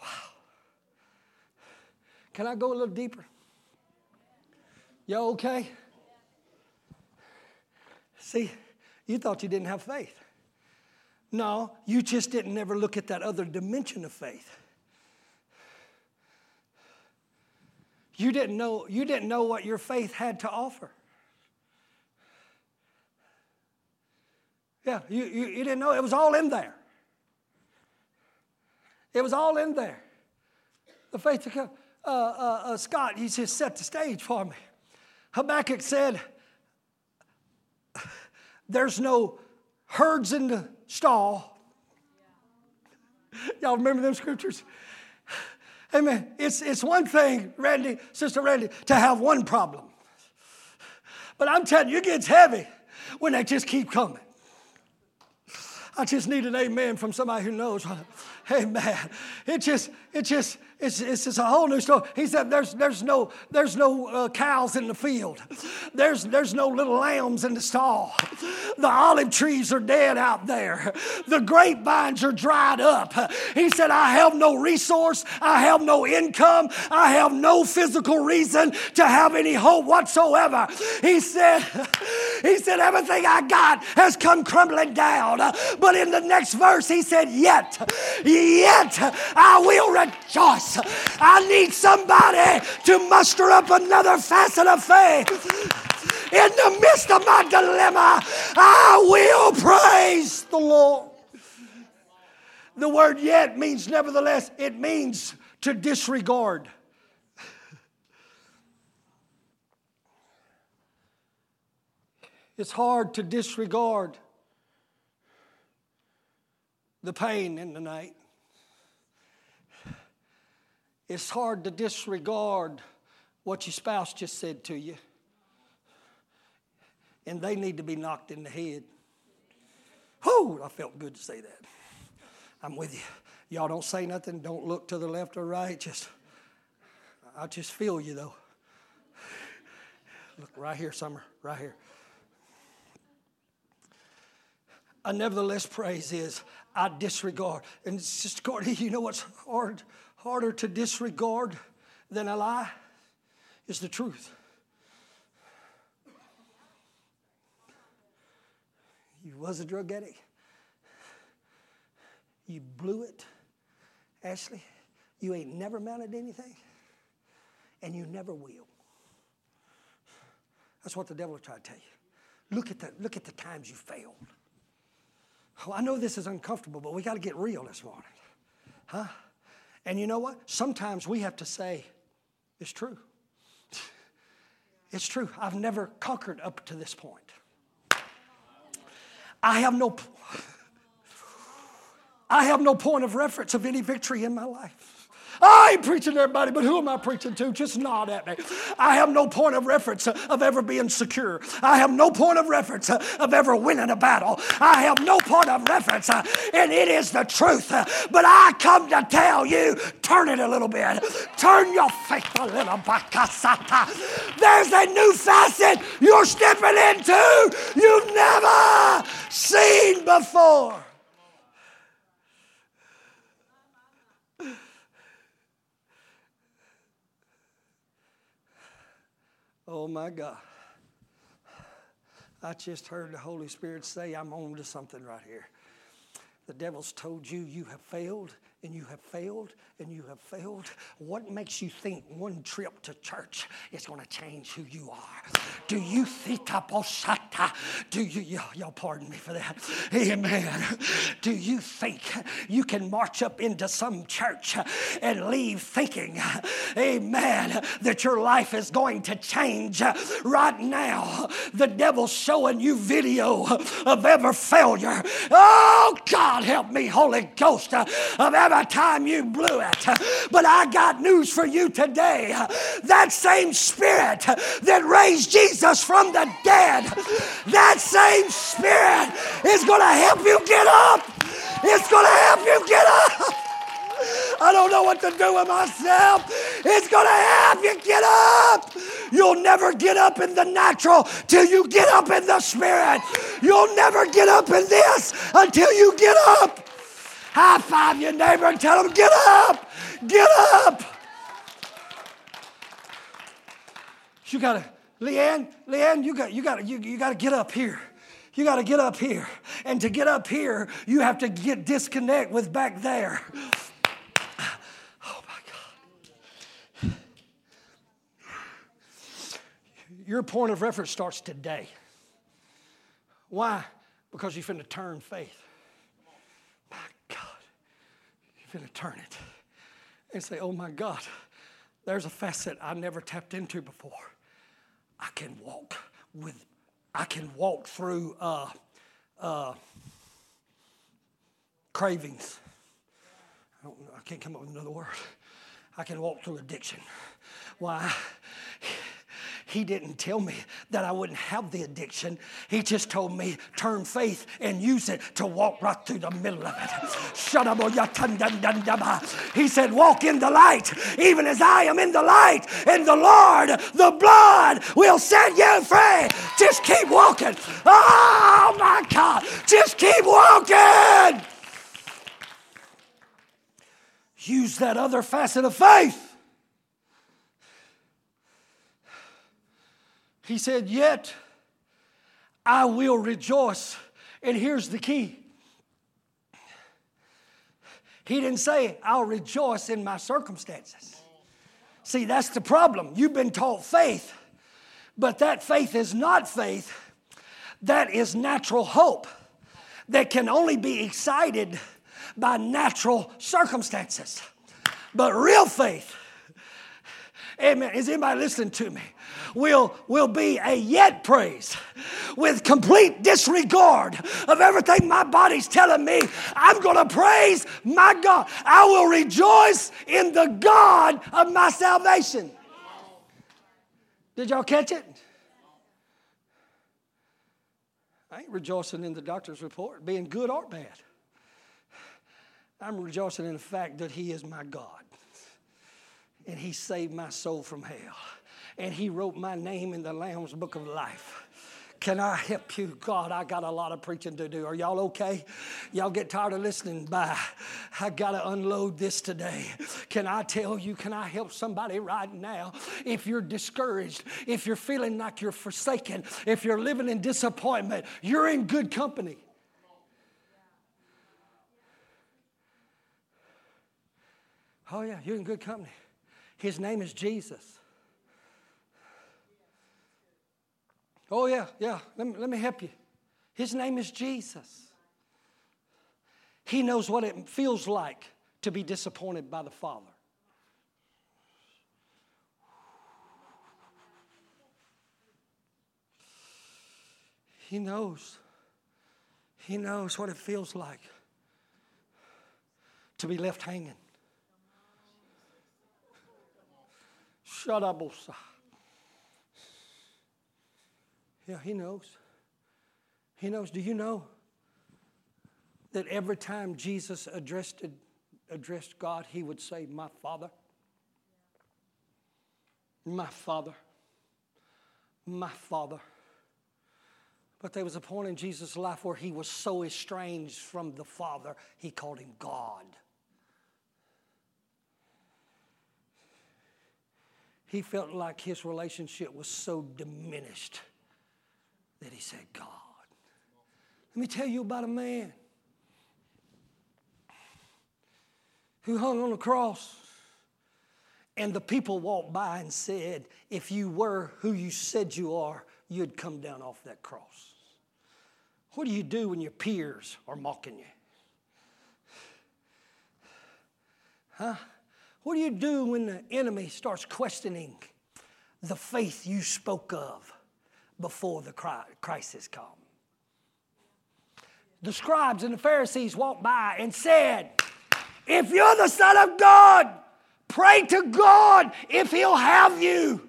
Wow. Can I go a little deeper? You okay? See, you thought you didn't have faith. No, you just didn't never look at that other dimension of faith. You didn't know, you didn't know what your faith had to offer. Yeah, you, you, you didn't know. It was all in there. It was all in there. The faith to come. Uh, uh, uh, Scott, he just set the stage for me. Habakkuk said, There's no herds in the stall. Y'all remember them scriptures? Amen. It's, it's one thing, Randy, Sister Randy, to have one problem. But I'm telling you, it gets heavy when they just keep coming. I just need an amen from somebody who knows. Amen. It just, it just, it's, it's just a whole new story. He said, "There's, there's no, there's no uh, cows in the field. There's, there's no little lambs in the stall. The olive trees are dead out there. The grapevines are dried up." He said, "I have no resource. I have no income. I have no physical reason to have any hope whatsoever." He said, "He said everything I got has come crumbling down." But in the next verse, he said, "Yet, yet I will rejoice." I need somebody to muster up another facet of faith. In the midst of my dilemma, I will praise the Lord. The word yet means nevertheless, it means to disregard. It's hard to disregard the pain in the night. It's hard to disregard what your spouse just said to you. And they need to be knocked in the head. Whoo, I felt good to say that. I'm with you. Y'all don't say nothing. Don't look to the left or right. Just, I just feel you though. Look right here, Summer, right here. I nevertheless praise is I disregard. And it's just, you know what's hard? Harder to disregard than a lie is the truth. You was a drug addict. You blew it, Ashley. You ain't never mounted anything, and you never will. That's what the devil will try to tell you. Look at the, look at the times you failed. Oh, I know this is uncomfortable, but we got to get real this morning. Huh? And you know what? Sometimes we have to say, it's true. It's true. I've never conquered up to this point. I have no I have no point of reference of any victory in my life. I ain't preaching to everybody, but who am I preaching to? Just nod at me. I have no point of reference of ever being secure. I have no point of reference of ever winning a battle. I have no point of reference, uh, and it is the truth. Uh, but I come to tell you, turn it a little bit. Turn your faith a little. There's a new facet you're stepping into you've never seen before. Oh my God. I just heard the Holy Spirit say, I'm on to something right here. The devil's told you you have failed and you have failed and you have failed. What makes you think one trip to church is going to change who you are? Do you think, do you, y'all pardon me for that. Amen. Do you think you can march up into some church and leave thinking, amen, that your life is going to change right now? The devil's showing you video of ever failure. Oh, God, help me, Holy Ghost, of every time you blew it. But I got news for you today. That same spirit that raised Jesus from the dead, that same spirit is going to help you get up. It's going to help you get up. I don't know what to do with myself. It's going to help you get up. You'll never get up in the natural till you get up in the spirit. You'll never get up in this until you get up. High five your neighbor and tell them, get up, get up. You gotta, Leanne, Leanne, you got, you got, you, you got to get up here. You got to get up here. And to get up here, you have to get disconnect with back there. Oh my God. Your point of reference starts today. Why? Because you're finna turn faith going to turn it and say, oh my God, there's a facet I never tapped into before. I can walk with, I can walk through uh, uh, cravings. I, I can't come up with another word. I can walk through addiction. Why? He didn't tell me that I wouldn't have the addiction. He just told me turn faith and use it to walk right through the middle of it. He said, Walk in the light, even as I am in the light, and the Lord, the blood, will set you free. Just keep walking. Oh my God, just keep walking. Use that other facet of faith. He said, Yet I will rejoice. And here's the key He didn't say, I'll rejoice in my circumstances. See, that's the problem. You've been taught faith, but that faith is not faith, that is natural hope that can only be excited by natural circumstances. But real faith, amen, is anybody listening to me? Will, will be a yet praise with complete disregard of everything my body's telling me. I'm going to praise my God. I will rejoice in the God of my salvation. Did y'all catch it? I ain't rejoicing in the doctor's report being good or bad. I'm rejoicing in the fact that He is my God and He saved my soul from hell and He wrote my name in the Lamb's book of life. Can I help you? God, I got a lot of preaching to do. Are y'all okay? Y'all get tired of listening? Bye. I got to unload this today. Can I tell you, can I help somebody right now? If you're discouraged, if you're feeling like you're forsaken, if you're living in disappointment, you're in good company. Oh, yeah, you're in good company. His name is Jesus. Oh, yeah, yeah. Let me, let me help you. His name is Jesus. He knows what it feels like to be disappointed by the Father. He knows. He knows what it feels like to be left hanging. Shut up, Osa. Yeah, he knows. He knows. Do you know that every time Jesus addressed, addressed God, he would say, My Father? My Father. My Father. But there was a point in Jesus' life where he was so estranged from the Father, he called him God. he felt like his relationship was so diminished that he said, God. Let me tell you about a man who hung on the cross. And the people walked by and said, If you were who you said you are, you'd come down off that cross. What do you do when your peers are mocking you? Huh? What do you do when the enemy starts questioning the faith you spoke of before the crisis come? The scribes and the Pharisees walked by and said, If you're the Son of God, pray to God if He'll have you.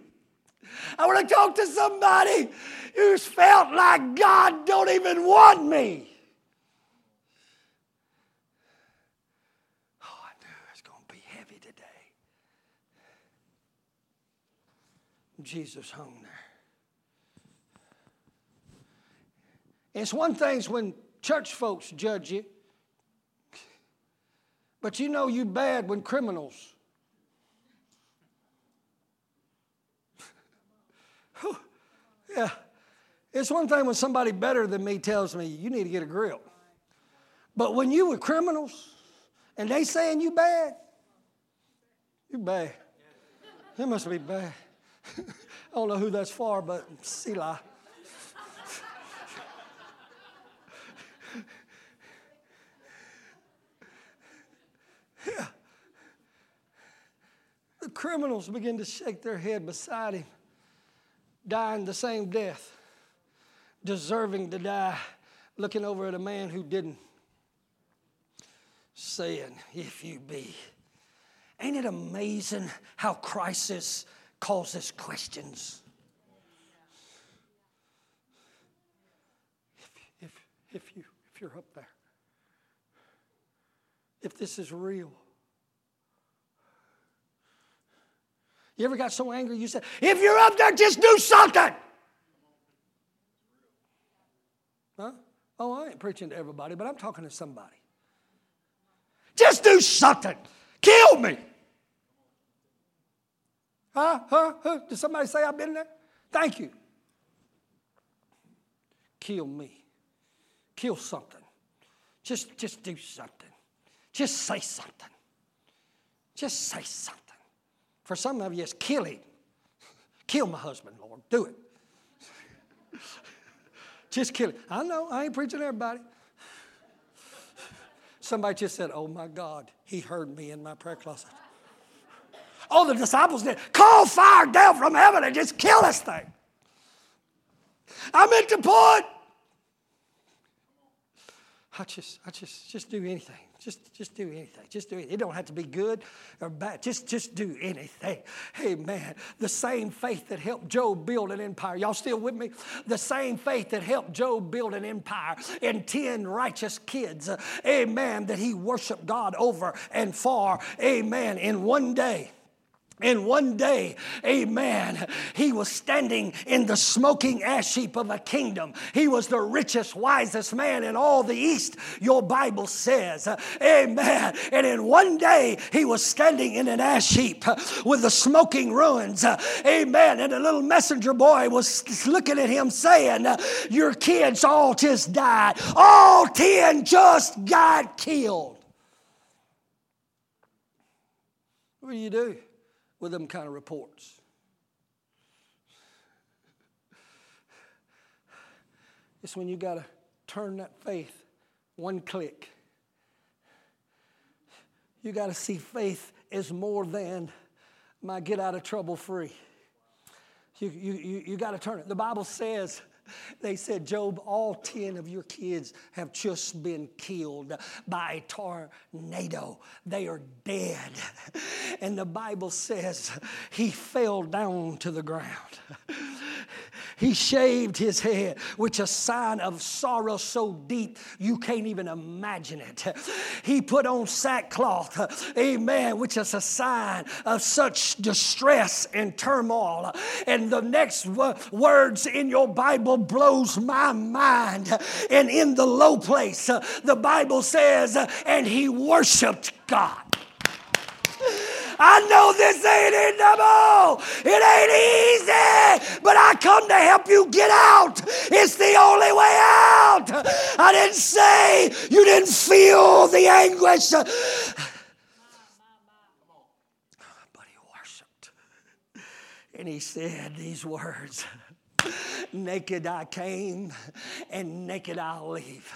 I want to talk to somebody who's felt like God don't even want me. Oh, I knew it's going to be heavy today. Jesus hung there. It's one thing when church folks judge you, but you know you bad when criminals. yeah. It's one thing when somebody better than me tells me you need to get a grip. But when you were criminals and they saying you bad, you bad. It must be bad. I don't know who that's for, but Selah. Yeah. The criminals begin to shake their head beside him, dying the same death, deserving to die, looking over at a man who didn't, saying, If you be. Ain't it amazing how crisis causes questions. If, if, if, you, if you're up there, if this is real, you ever got so angry you said, if you're up there, just do something. Huh? Oh, I ain't preaching to everybody, but I'm talking to somebody. Just do something. Kill me. Huh? Huh? Huh? Did somebody say I've been there? Thank you. Kill me. Kill something. Just, just do something. Just say something. Just say something. For some of you, it's killing. Kill my husband, Lord. Do it. just kill it. I know, I ain't preaching to everybody. Somebody just said, Oh my God, he heard me in my prayer closet. All the disciples did. Call fire down from heaven and just kill this thing. I'm at the point. I just, I just, just do anything. Just, just do anything. Just do it. It don't have to be good or bad. Just, just do anything. Hey, man, the same faith that helped Job build an empire. Y'all still with me? The same faith that helped Job build an empire and ten righteous kids. Amen. That he worshiped God over and for. Amen. In one day. And one day, amen, he was standing in the smoking ash heap of a kingdom. He was the richest, wisest man in all the East, your Bible says. Amen. And in one day, he was standing in an ash heap with the smoking ruins. Amen. And a little messenger boy was looking at him saying, Your kids all just died. All 10 just got killed. What do you do? With them kind of reports. It's when you got to turn that faith one click. You got to see faith as more than my get out of trouble free. You, you, you, you got to turn it. The Bible says, they said, Job, all 10 of your kids have just been killed by a tornado. They are dead. And the Bible says he fell down to the ground. He shaved his head, which a sign of sorrow so deep you can't even imagine it. He put on sackcloth, amen, which is a sign of such distress and turmoil. And the next words in your Bible blows my mind. And in the low place, the Bible says, and he worshiped God. I know this ain't in. It ain't easy, but I come to help you get out. It's the only way out. I didn't say you didn't feel the anguish. But he worshiped. And he said these words. Naked I came, and naked I'll leave.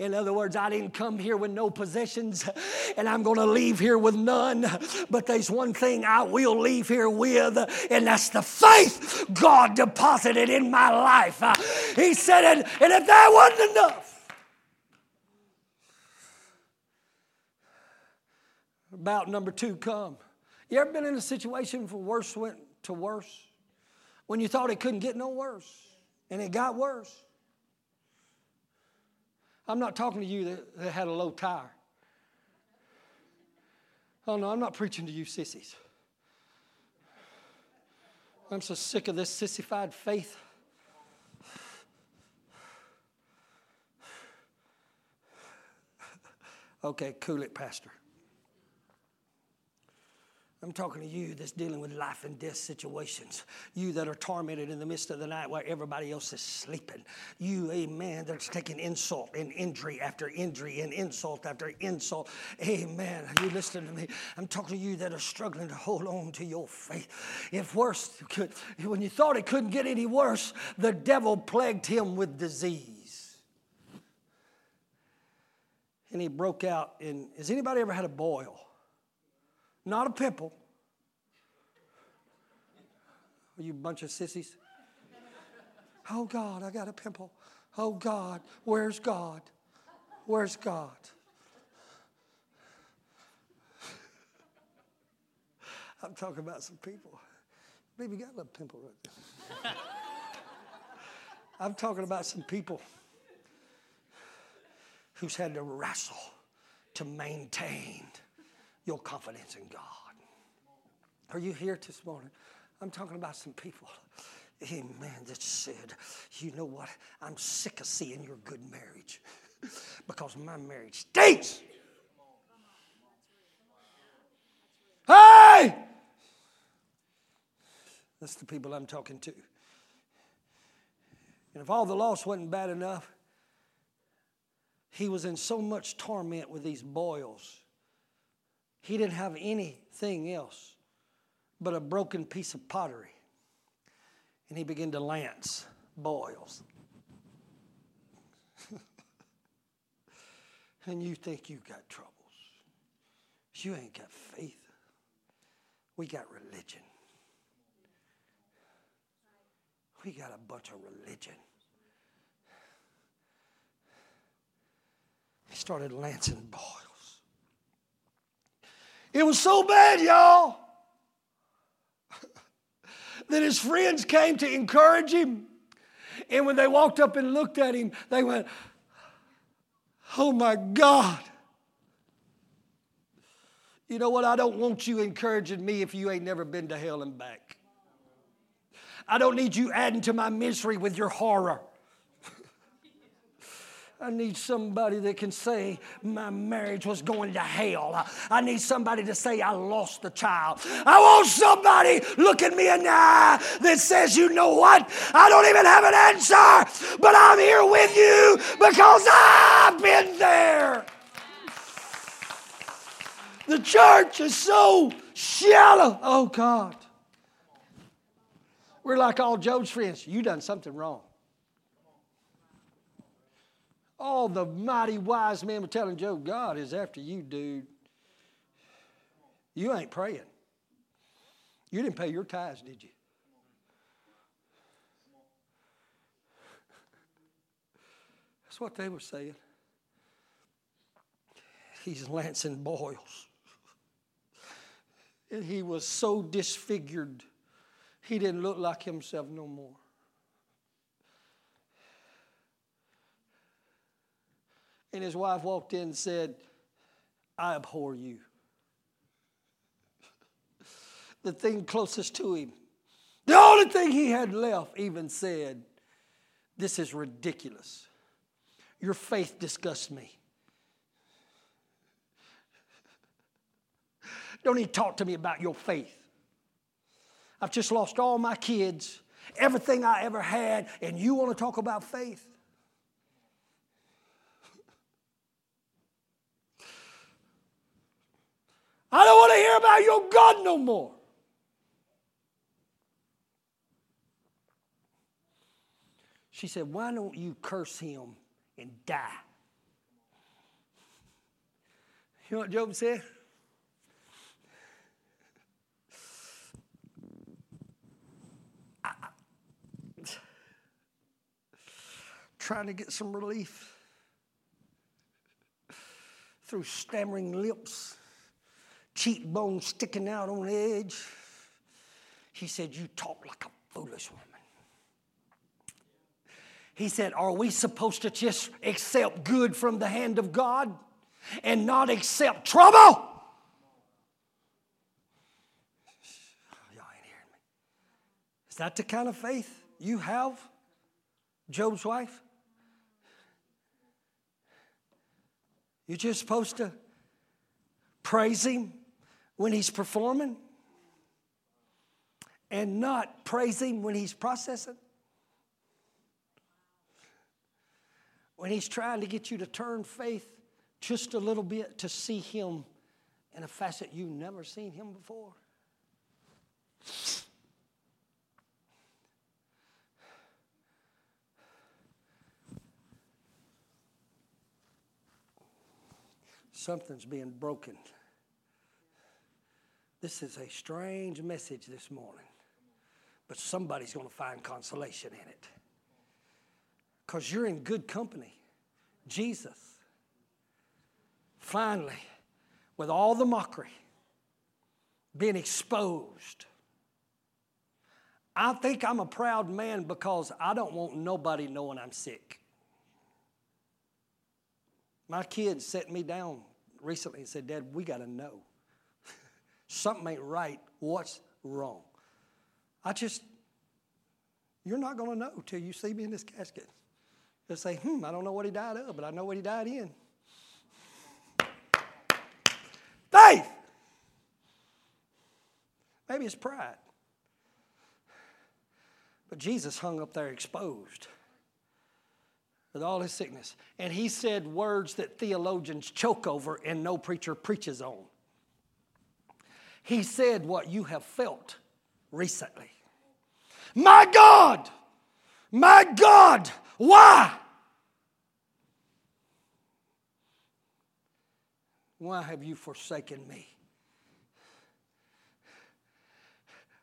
In other words, I didn't come here with no possessions, and I'm going to leave here with none. But there's one thing I will leave here with, and that's the faith God deposited in my life. He said it, and if that wasn't enough, about number two come. You ever been in a situation from worse went to worse? When you thought it couldn't get no worse, and it got worse. I'm not talking to you that, that had a low tire. Oh no, I'm not preaching to you sissies. I'm so sick of this sissified faith. Okay, cool it, Pastor. I'm talking to you that's dealing with life and death situations. You that are tormented in the midst of the night while everybody else is sleeping. You, amen, that's taking insult and injury after injury and insult after insult. Amen. Are you listening to me? I'm talking to you that are struggling to hold on to your faith. If worse, could, when you thought it couldn't get any worse, the devil plagued him with disease. And he broke out in. Has anybody ever had a boil? Not a pimple. Are you bunch of sissies? Oh God, I got a pimple. Oh God, where's God? Where's God? I'm talking about some people. Maybe got a little pimple right there. I'm talking about some people who's had to wrestle to maintain your confidence in God. Are you here this morning? I'm talking about some people. Amen. That said, you know what? I'm sick of seeing your good marriage because my marriage stinks. Hey! That's the people I'm talking to. And if all the loss wasn't bad enough, he was in so much torment with these boils he didn't have anything else but a broken piece of pottery. And he began to lance boils. and you think you got troubles. You ain't got faith. We got religion. We got a bunch of religion. He started lancing boils. It was so bad, y'all, that his friends came to encourage him. And when they walked up and looked at him, they went, Oh my God. You know what? I don't want you encouraging me if you ain't never been to hell and back. I don't need you adding to my misery with your horror. I need somebody that can say my marriage was going to hell. I need somebody to say I lost the child. I want somebody looking me in the eye that says, you know what? I don't even have an answer, but I'm here with you because I've been there. The church is so shallow. Oh God. We're like all Job's friends. You done something wrong. All the mighty wise men were telling Job, God is after you, dude. You ain't praying. You didn't pay your tithes, did you? That's what they were saying. He's lancing boils. And he was so disfigured, he didn't look like himself no more. And his wife walked in and said, I abhor you. the thing closest to him, the only thing he had left, even said, This is ridiculous. Your faith disgusts me. Don't even talk to me about your faith. I've just lost all my kids, everything I ever had, and you want to talk about faith? I hear about your God no more. She said, Why don't you curse him and die? You know what Job said? trying to get some relief through stammering lips cheekbone sticking out on edge. He said, You talk like a foolish woman. He said, Are we supposed to just accept good from the hand of God and not accept trouble? Y'all ain't hearing me. Is that the kind of faith you have, Job's wife? You're just supposed to praise Him when he's performing and not praise him when he's processing? When he's trying to get you to turn faith just a little bit to see him in a facet you've never seen him before? Something's being broken. This is a strange message this morning, but somebody's going to find consolation in it. Because you're in good company. Jesus, finally, with all the mockery, being exposed. I think I'm a proud man because I don't want nobody knowing I'm sick. My kids set me down recently and said, Dad, we got to know. Something ain't right. What's wrong? I just, you're not going to know till you see me in this casket. You'll say, hmm, I don't know what he died of, but I know what he died in. Faith! Maybe it's pride. But Jesus hung up there exposed with all his sickness. And he said words that theologians choke over and no preacher preaches on. He said what you have felt recently. My God, my God, why? Why have you forsaken me?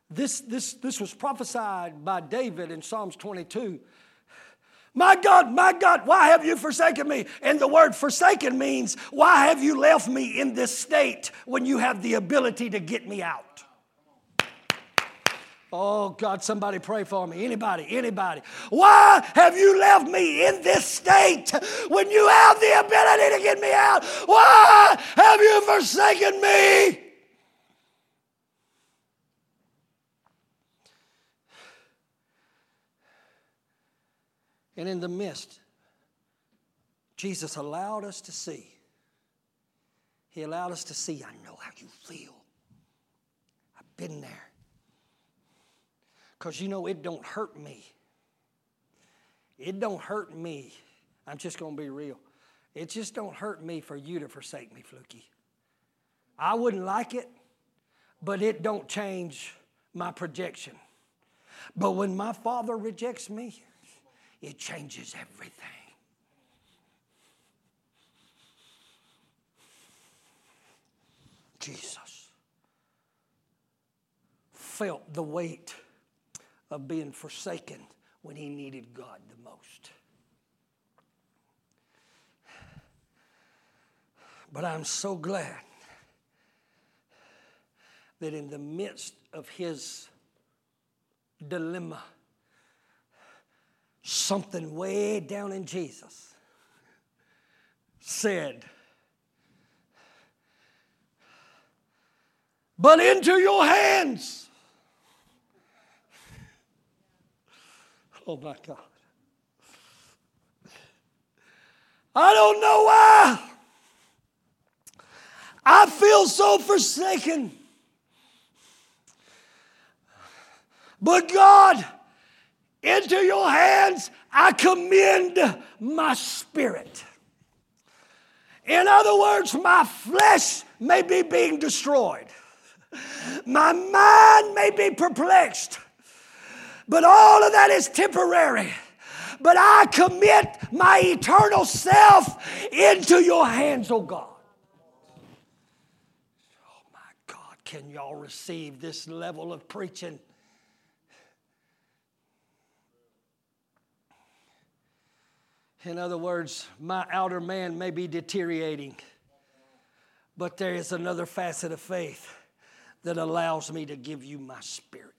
This, this, this was prophesied by David in Psalms 22 my God, my God, why have you forsaken me? And the word forsaken means, why have you left me in this state when you have the ability to get me out? Oh, God, somebody pray for me. Anybody, anybody. Why have you left me in this state when you have the ability to get me out? Why have you forsaken me? And in the midst, Jesus allowed us to see. He allowed us to see, I know how you feel. I've been there. Because you know, it don't hurt me. It don't hurt me. I'm just going to be real. It just don't hurt me for you to forsake me, Fluky. I wouldn't like it, but it don't change my projection. But when my father rejects me, it changes everything. Jesus felt the weight of being forsaken when he needed God the most. But I'm so glad that in the midst of his dilemma, something way down in Jesus said, But into your hands. Oh my God. I don't know why. I feel so forsaken. But God, into your hands I commend my spirit. In other words, my flesh may be being destroyed, my mind may be perplexed, but all of that is temporary. But I commit my eternal self into your hands, oh God. Oh my God, can y'all receive this level of preaching? In other words, my outer man may be deteriorating, but there is another facet of faith that allows me to give you my spirit.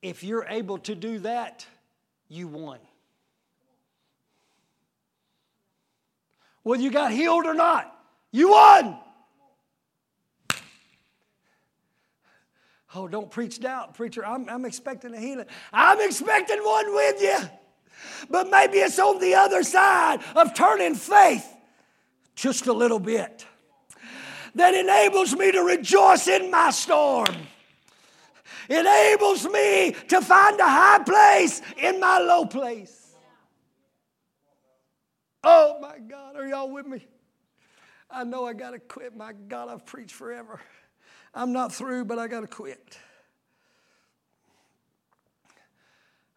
If you're able to do that, you won. Whether you got healed or not, you won. Oh, don't preach doubt, preacher. I'm, I'm expecting a healing. I'm expecting one with you. But maybe it's on the other side of turning faith just a little bit that enables me to rejoice in my storm. Enables me to find a high place in my low place. Oh my God, are y'all with me? I know I got to quit. My God, I've preached forever. I'm not through, but I got to quit.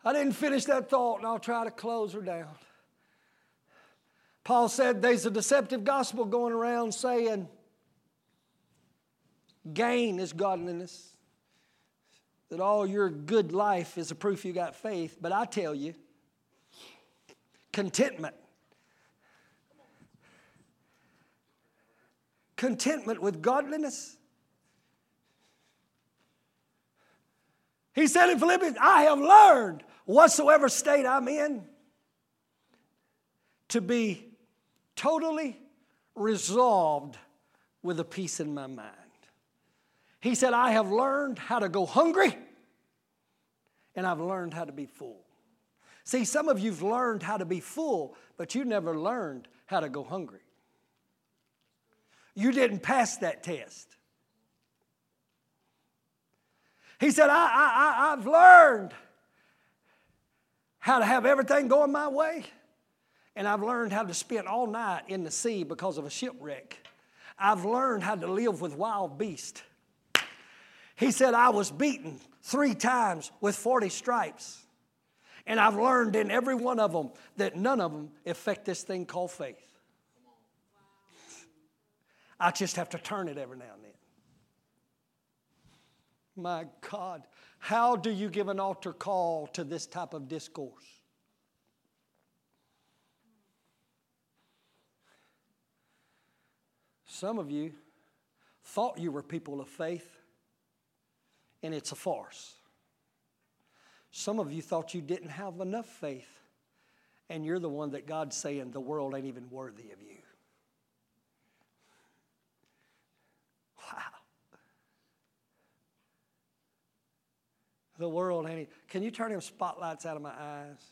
I didn't finish that thought, and I'll try to close her down. Paul said there's a deceptive gospel going around saying gain is godliness, that all your good life is a proof you got faith. But I tell you, contentment. Contentment with godliness He said in Philippians, I have learned whatsoever state I'm in to be totally resolved with a peace in my mind. He said, I have learned how to go hungry and I've learned how to be full. See, some of you've learned how to be full, but you never learned how to go hungry. You didn't pass that test. He said, I, I, I've learned how to have everything going my way, and I've learned how to spend all night in the sea because of a shipwreck. I've learned how to live with wild beasts. He said, I was beaten three times with 40 stripes. And I've learned in every one of them that none of them affect this thing called faith. I just have to turn it every now and then. My God, how do you give an altar call to this type of discourse? Some of you thought you were people of faith, and it's a farce. Some of you thought you didn't have enough faith, and you're the one that God's saying the world ain't even worthy of you. The world any. Can you turn them spotlights out of my eyes?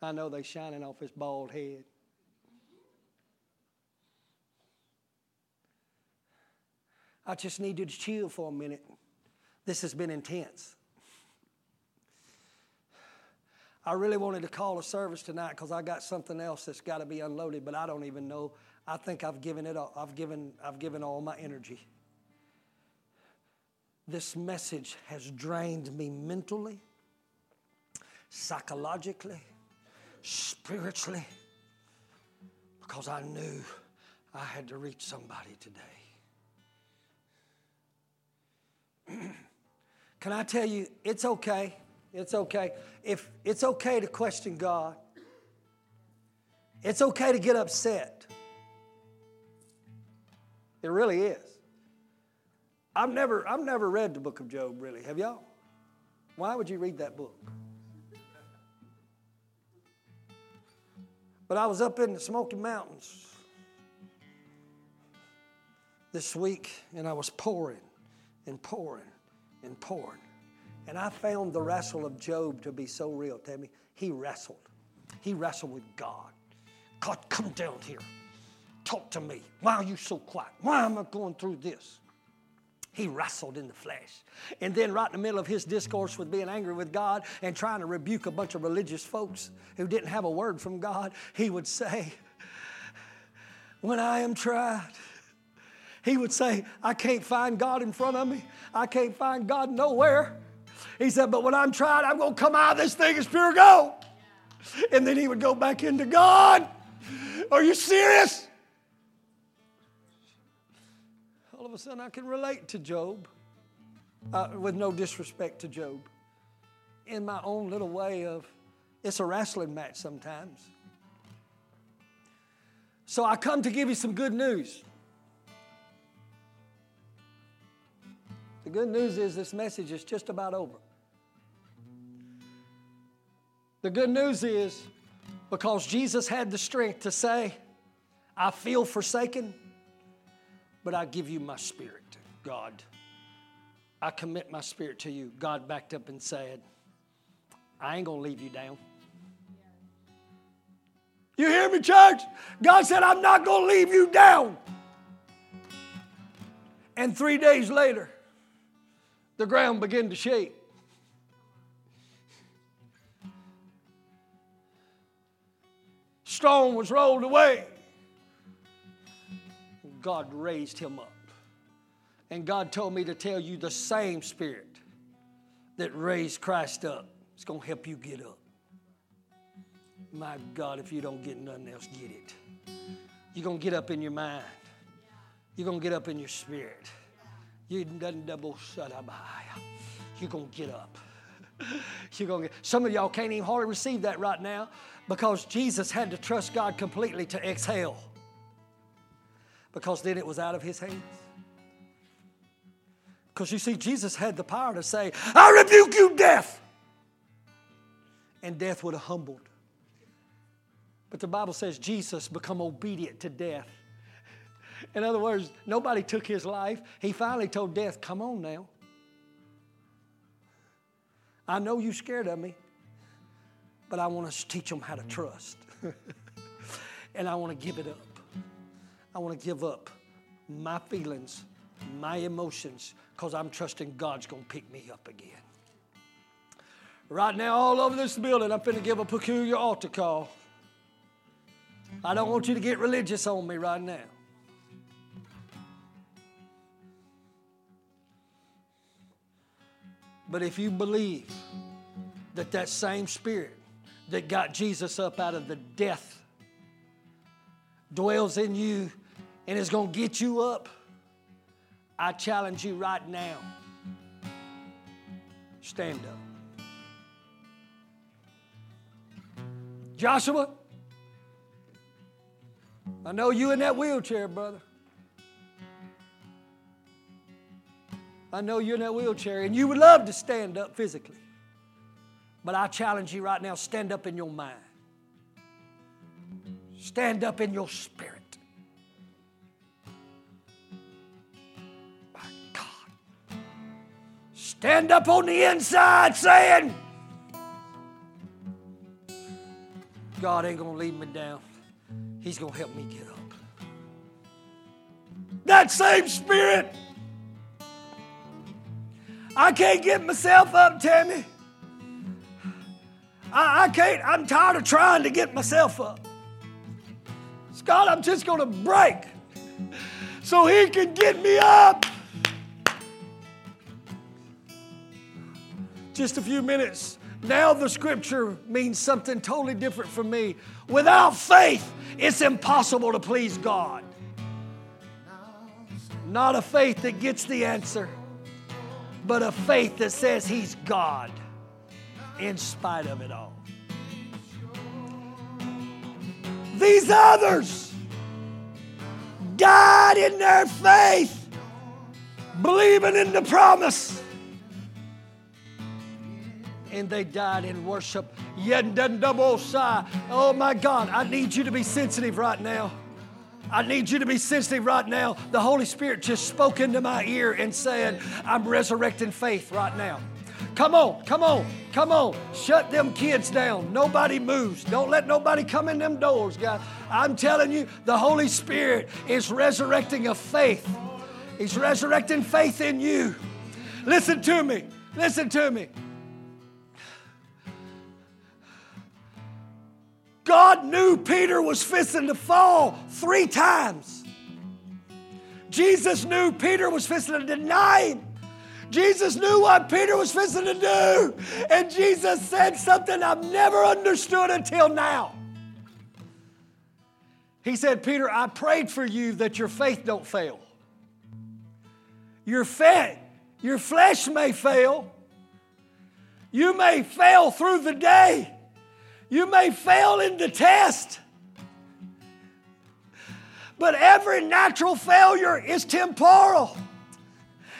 I know they shining off his bald head. I just need you to chill for a minute. This has been intense. I really wanted to call a service tonight because I got something else that's got to be unloaded, but I don't even know. I think I've given it all. I've given, I've given all my energy. This message has drained me mentally, psychologically, spiritually, because I knew I had to reach somebody today. Can I tell you, it's okay. It's okay. If it's okay to question God, it's okay to get upset. It really is. I've never, I've never read the book of Job, really. Have y'all? Why would you read that book? But I was up in the Smoky Mountains this week and I was pouring and pouring and pouring. And I found the wrestle of Job to be so real. Tell me, he wrestled. He wrestled with God. God, come down here. Talk to me. Why are you so quiet? Why am I going through this? He wrestled in the flesh. And then, right in the middle of his discourse with being angry with God and trying to rebuke a bunch of religious folks who didn't have a word from God, he would say, When I am tried, he would say, I can't find God in front of me. I can't find God nowhere. He said, But when I'm tried, I'm going to come out of this thing as pure gold. And then he would go back into God. Are you serious? All of a sudden, I can relate to Job uh, with no disrespect to Job in my own little way of it's a wrestling match sometimes. So I come to give you some good news. The good news is this message is just about over. The good news is because Jesus had the strength to say, I feel forsaken, but I give you my spirit, God. I commit my spirit to you. God backed up and said, I ain't going to leave you down. You hear me, church? God said, I'm not going to leave you down. And three days later, the ground began to shake. Stone was rolled away. God raised him up. And God told me to tell you the same spirit that raised Christ up is going to help you get up. My God, if you don't get nothing else, get it. You're going to get up in your mind. You're going to get up in your spirit. You done double shut up. You're gonna get up. You're gonna get, some of y'all can't even hardly receive that right now because Jesus had to trust God completely to exhale. Because then it was out of his hands. Because you see, Jesus had the power to say, I rebuke you, death. And death would have humbled. But the Bible says Jesus become obedient to death in other words, nobody took his life. He finally told death, Come on now. I know you're scared of me, but I want to teach them how to trust. and I want to give it up. I want to give up my feelings, my emotions, because I'm trusting God's going to pick me up again. Right now, all over this building, I'm going to give a peculiar altar call. I don't want you to get religious on me right now. But if you believe that that same spirit that got Jesus up out of the death dwells in you and is going to get you up, I challenge you right now stand up. Joshua, I know you in that wheelchair, brother. I know you're in that wheelchair and you would love to stand up physically. But I challenge you right now stand up in your mind, stand up in your spirit. My God. Stand up on the inside saying, God ain't going to leave me down. He's going to help me get up. That same spirit I can't get myself up, Tammy. I, I can't, I'm tired of trying to get myself up. Scott, I'm just going to break so he can get me up. Just a few minutes. Now the scripture means something totally different for me. Without faith, it's impossible to please God. Not a faith that gets the answer but a faith that says He's God in spite of it all. These others died in their faith, believing in the promise. And they died in worship. Oh my God, I need you to be sensitive right now. I need you to be sensitive right now. The Holy Spirit just spoke into my ear and said, I'm resurrecting faith right now. Come on, come on, come on. Shut them kids down. Nobody moves. Don't let nobody come in them doors, God. I'm telling you, the Holy Spirit is resurrecting a faith. He's resurrecting faith in you. Listen to me. Listen to me. God knew Peter was fixing to fall three times. Jesus knew Peter was fixing to deny him. Jesus knew what Peter was fixing to do. And Jesus said something I've never understood until now. He said, Peter, I prayed for you that your faith don't fail. Your faith, your flesh may fail. You may fail through the day. You may fail in the test. But every natural failure is temporal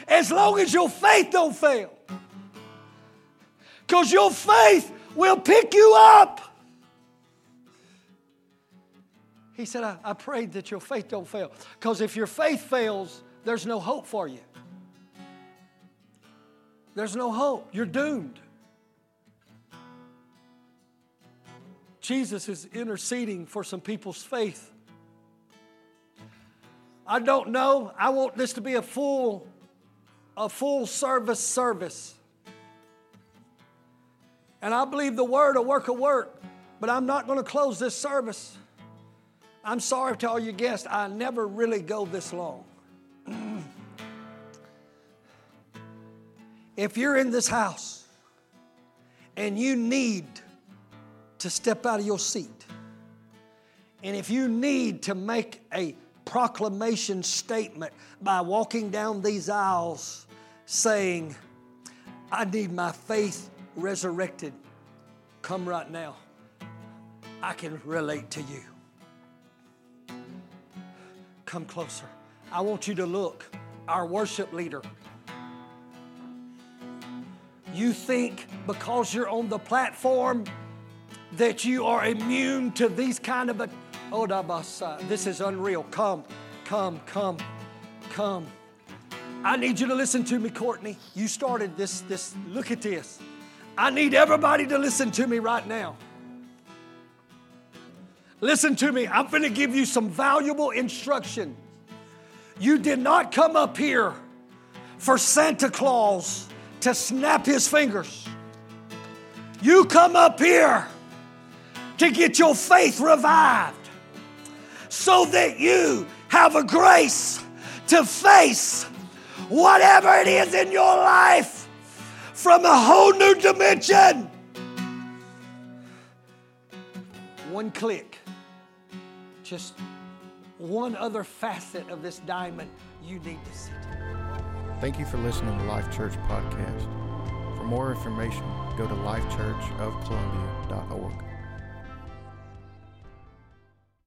as long as your faith don't fail. Because your faith will pick you up. He said, I, I prayed that your faith don't fail. Because if your faith fails, there's no hope for you. There's no hope. You're doomed. Jesus is interceding for some people's faith. I don't know. I want this to be a full a full service service. And I believe the word will work a work, but I'm not going to close this service. I'm sorry to all you guests, I never really go this long. if you're in this house and you need to step out of your seat, and if you need to make a proclamation statement by walking down these aisles saying, I need my faith resurrected. Come right now. I can relate to you. Come closer. I want you to look. Our worship leader. You think because you're on the platform that you are immune to these kind of a oh this is unreal. Come, come, come, come. I need you to listen to me, Courtney. You started this, this, look at this. I need everybody to listen to me right now. Listen to me. I'm going to give you some valuable instruction. You did not come up here for Santa Claus to snap his fingers. You come up here to get your faith revived so that you have a grace to face whatever it is in your life from a whole new dimension. One click, just one other facet of this diamond you need to see. Thank you for listening to Life Church Podcast. For more information, go to lifechurchofcolumbia.org.